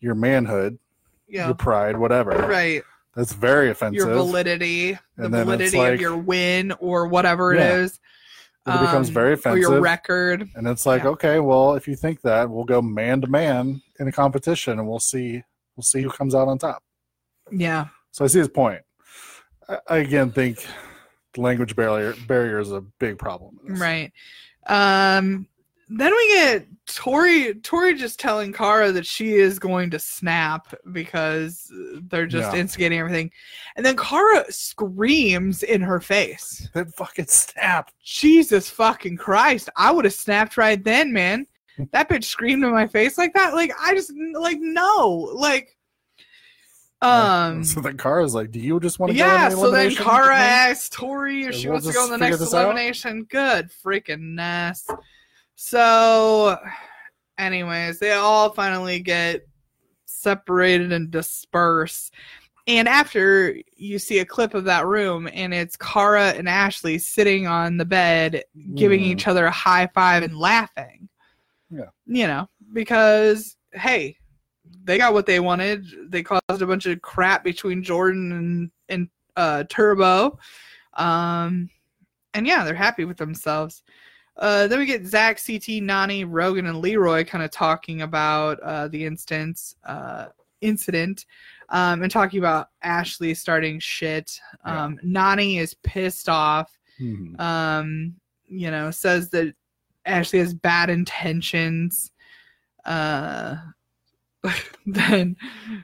your manhood, yeah, your pride, whatever, right. that's very offensive. your validity, the And then it's validity like- of your win or whatever Yeah. it is. it becomes um, very Or offensive. your record. And it's like, Yeah. okay, well, if you think that, we'll go man to man in a competition, and we'll see, we'll see who comes out on top. Yeah. So I see his point. I, I again think the language barrier barrier is a big problem. Right. Um then we get Tori Tori just telling Cara that she is going to snap because they're just Yeah. instigating everything. And then Cara screams in her face. That fucking snap. Jesus fucking Christ. I would have snapped right then, man. That bitch screamed in my face like that. Like I just like no. Like um so then Cara's like, "Do you just want to yeah, go the so then Cara asks Tori if she we'll wants to go in the next this out? elimination. Good freaking mess. So, anyways, they all finally get separated and disperse. And after you see a clip of that room, and it's Cara and Ashley sitting on the bed, giving Mhm. each other a high five and laughing. Yeah. You know, because, hey, they got what they wanted. They caused a bunch of crap between Jordan and, and uh, Turbo. Um, and yeah, they're happy with themselves. Uh, then we get Zach, CT, Nany, Rogan, and Leroy kind of talking about uh, the instance, uh, incident, um, and talking about Ashley starting shit. Um, Nany is pissed off. Mhm. Um, you know, says that Ashley has bad intentions. Uh, then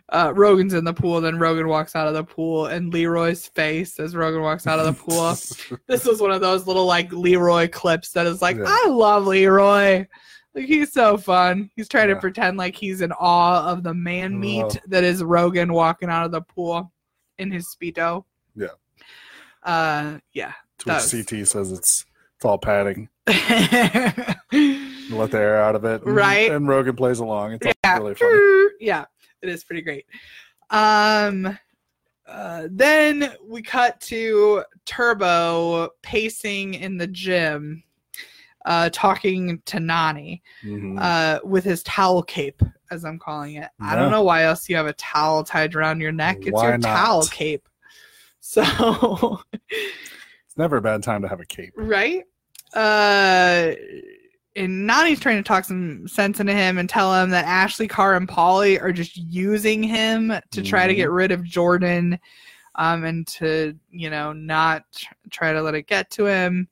uh, Rogan's in the pool. Then Rogan walks out of the pool, and Leroy's face as Rogan walks out of the pool. this was one of those little like Leroy clips that is like, Yeah. I love Leroy. Like he's so fun. He's trying Yeah. to pretend like he's in awe of the man meat Oh. that is Rogan walking out of the pool in his speedo. Yeah. Uh, yeah. to which CT says it's all padding. Let the air out of it. And, Right. And Rogan plays along. It's all really funny. Yeah, it is pretty great. Um Uh, then we cut to Turbo pacing in the gym, uh, talking to Nany Mhm. uh, with his towel cape, as I'm calling it. I don't know why else you have a towel tied around your neck. It's Why your not? towel cape. So, it's never a bad time to have a cape. right? Uh, and Nany's trying to talk some sense into him and tell him that Ashley, Cara, and Paulie are just using him to try to Mhm. get rid of Jordan, um, and to you know not try to let it get to him.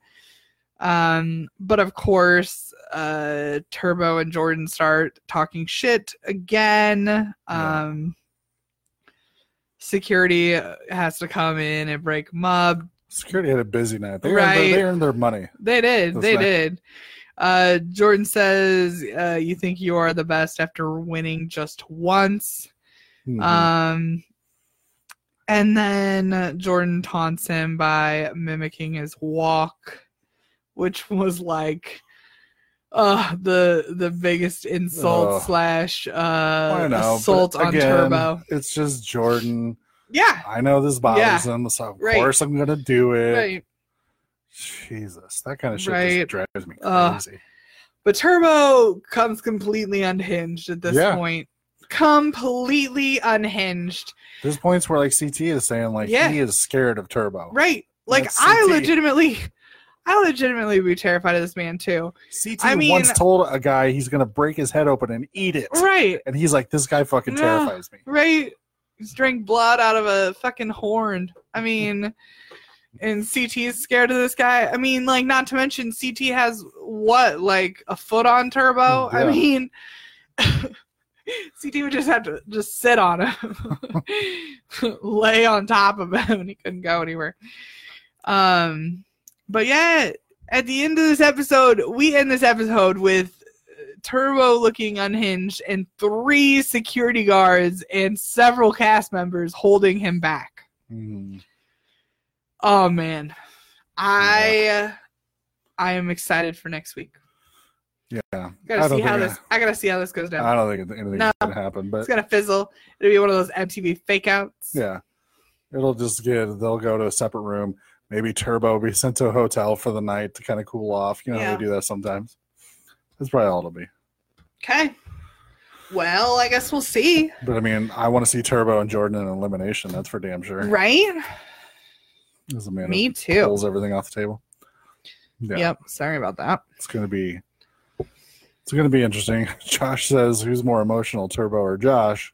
Um, but of course, uh, Turbo and Jordan start talking shit again. Yeah. Um, security has to come in and break them up. Security had a busy night. They, earned, Right. their, they earned their money. They did. They nice. did. Uh, Jordan says, uh, "You think you are the best after winning just once." Mhm. Um, and then Jordan taunts him by mimicking his walk, which was like, uh, the the biggest insult slash uh assault on again, Turbo. It's just Jordan. Yeah, I know this bothers Yeah. him, so of Right. course I'm gonna do it. right. Jesus, that kind of shit Right. just drives me crazy. But Turbo comes completely unhinged at this Yeah. point. Completely unhinged. There's points where like CT is saying like Yeah. he is scared of Turbo. Right. Like I legitimately I legitimately would be terrified of this man too. CT I mean- once told a guy he's gonna break his head open and eat it, Right. and he's like, "This guy fucking terrifies me." Right. He's drank blood out of a fucking horn. I mean and CT is scared of this guy. I mean, like not to mention CT has what, like a foot on turbo? I mean CT would just have to just sit on him. Lay on top of him and he couldn't go anywhere. Um but yeah, at the end of this episode, we end this episode with Turbo looking unhinged and three security guards and several cast members holding him back. Mhm. Oh man, I I am excited for next week. Yeah, I Gotta don't see how this. I gotta see how this goes down. I don't think anything's No. gonna happen, but It's gonna fizzle. It'll be one of those MTV fake outs. yeah, it'll just get. They'll go to a separate room. Maybe Turbo will be sent to a hotel for the night to kind of cool off. You know, Yeah. they do that sometimes. That's probably all it'll be. Okay. Well, I guess we'll see. But I mean, I want to see Turbo and Jordan in elimination. That's for damn sure. Right? As a man Me too. pulls everything off the table. Yeah, Yep. Sorry about that. it's gonna be. It's gonna be interesting. Josh says, "Who's more emotional, Turbo or Josh?"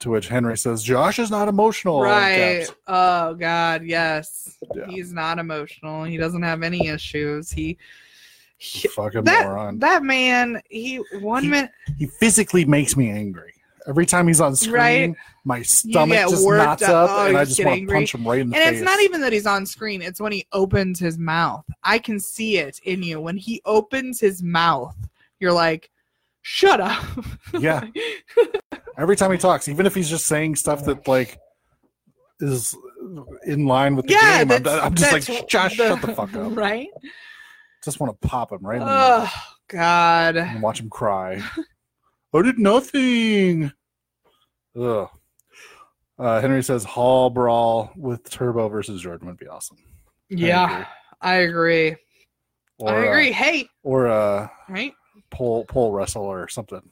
To which Henry says, "Josh is not emotional." Right. Oh God. Yes. Yeah. He's not emotional. He doesn't have any issues. He. Fucking that moron. that man. He one He- minute. he physically makes me angry. Every time he's on screen, Right. my stomach just knots up. Oh, and I just want to angry. punch him right in the And face. it's not even that he's on screen. It's when he opens his mouth. I can see it in you. When he opens his mouth, you're like, shut up. Yeah. Every time he talks, even if he's just saying stuff that like is in line with the yeah. game, I'm, I'm just like, Josh, the- shut the fuck up. Right? Just want to pop him right Oh, God. and watch him cry. I did nothing. Ugh. Uh, Henry says Hall brawl with Turbo versus Jordan would be awesome. Yeah. I agree. Or, I uh, agree. hey. or uh, Right? pole pole wrestle or something.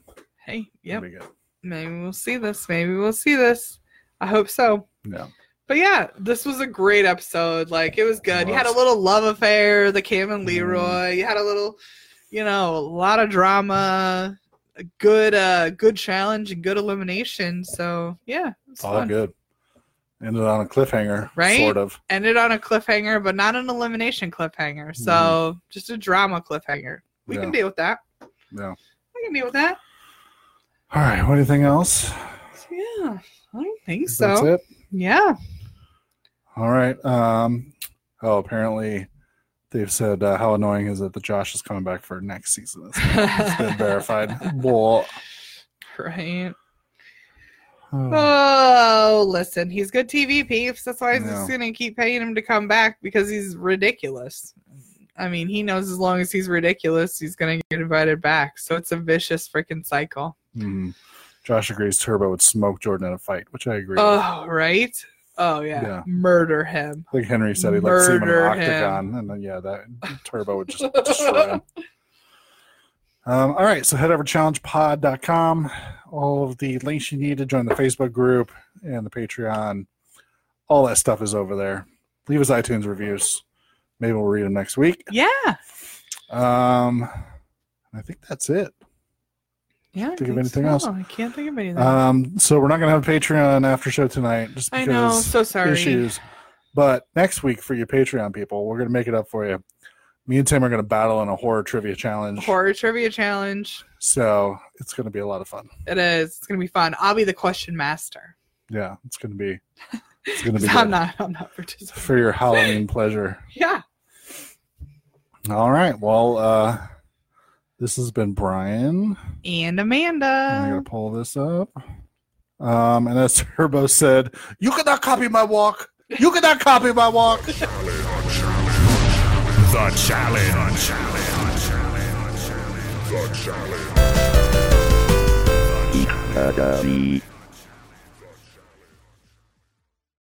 Hey. Yep. That'd be good. Maybe we'll see this. Maybe we'll see this. I hope so. Yeah. But yeah, this was a great episode. Like it was good. You had a little love affair, the Kam and Mhm. Leroy. You had a little, you know, a lot of drama. A good, uh, good challenge and good elimination. So yeah, it was All fun. good. Ended on a cliffhanger, Right? Sort of. Ended on a cliffhanger, but not an elimination cliffhanger. So just a drama cliffhanger. We Mm-hmm. Yeah. can deal with that. Yeah. We can deal with that. All right. What anything else? Yeah, I don't think That's so. it. Yeah. All right. Um. Oh, apparently, they've said uh, how annoying is it that Josh is coming back for next season. It's been verified. Well, right. oh, Oh, listen, he's good TV peeps. That's why he's Yeah. just gonna keep paying him to come back because he's ridiculous. I mean, he knows as long as he's ridiculous, he's gonna get invited back. So it's a vicious freaking cycle. mhm. Josh agrees Turbo would smoke Jordan in a fight, which I agree. with. Oh, right. Oh yeah. Yeah. Murder him. Like Henry said, he'd like to see him in an Murder him. octagon, and then yeah, that turbo would just destroy him. Um, all right, so head over to challengepod.com. All of the links you need to join the Facebook group and the Patreon, all that stuff is over there. Leave us iTunes reviews. Maybe we'll read them next week. Yeah. Um, I think that's it. Yeah. I Think of anything so. else? I can't think of anything. Um, so we're not going to have a Patreon after show tonight just I because know. So sorry. issues. But next week for your Patreon people, we're going to make it up for you. Me and Tim are going to battle in a horror trivia challenge. Horror trivia challenge. So it's going to be a lot of fun. It is. It's gonna be fun. I'll be the question master. Yeah, it's going to be. It's going to be I'm not. I'm not participating. for your Halloween pleasure. Yeah. All right. Well, uh, this has been Brian. And Amanda. I'm gonna pull this up. Um, and as Turbo said, you cannot copy my walk. You cannot copy my walk. The challenge. The challenge. Academy.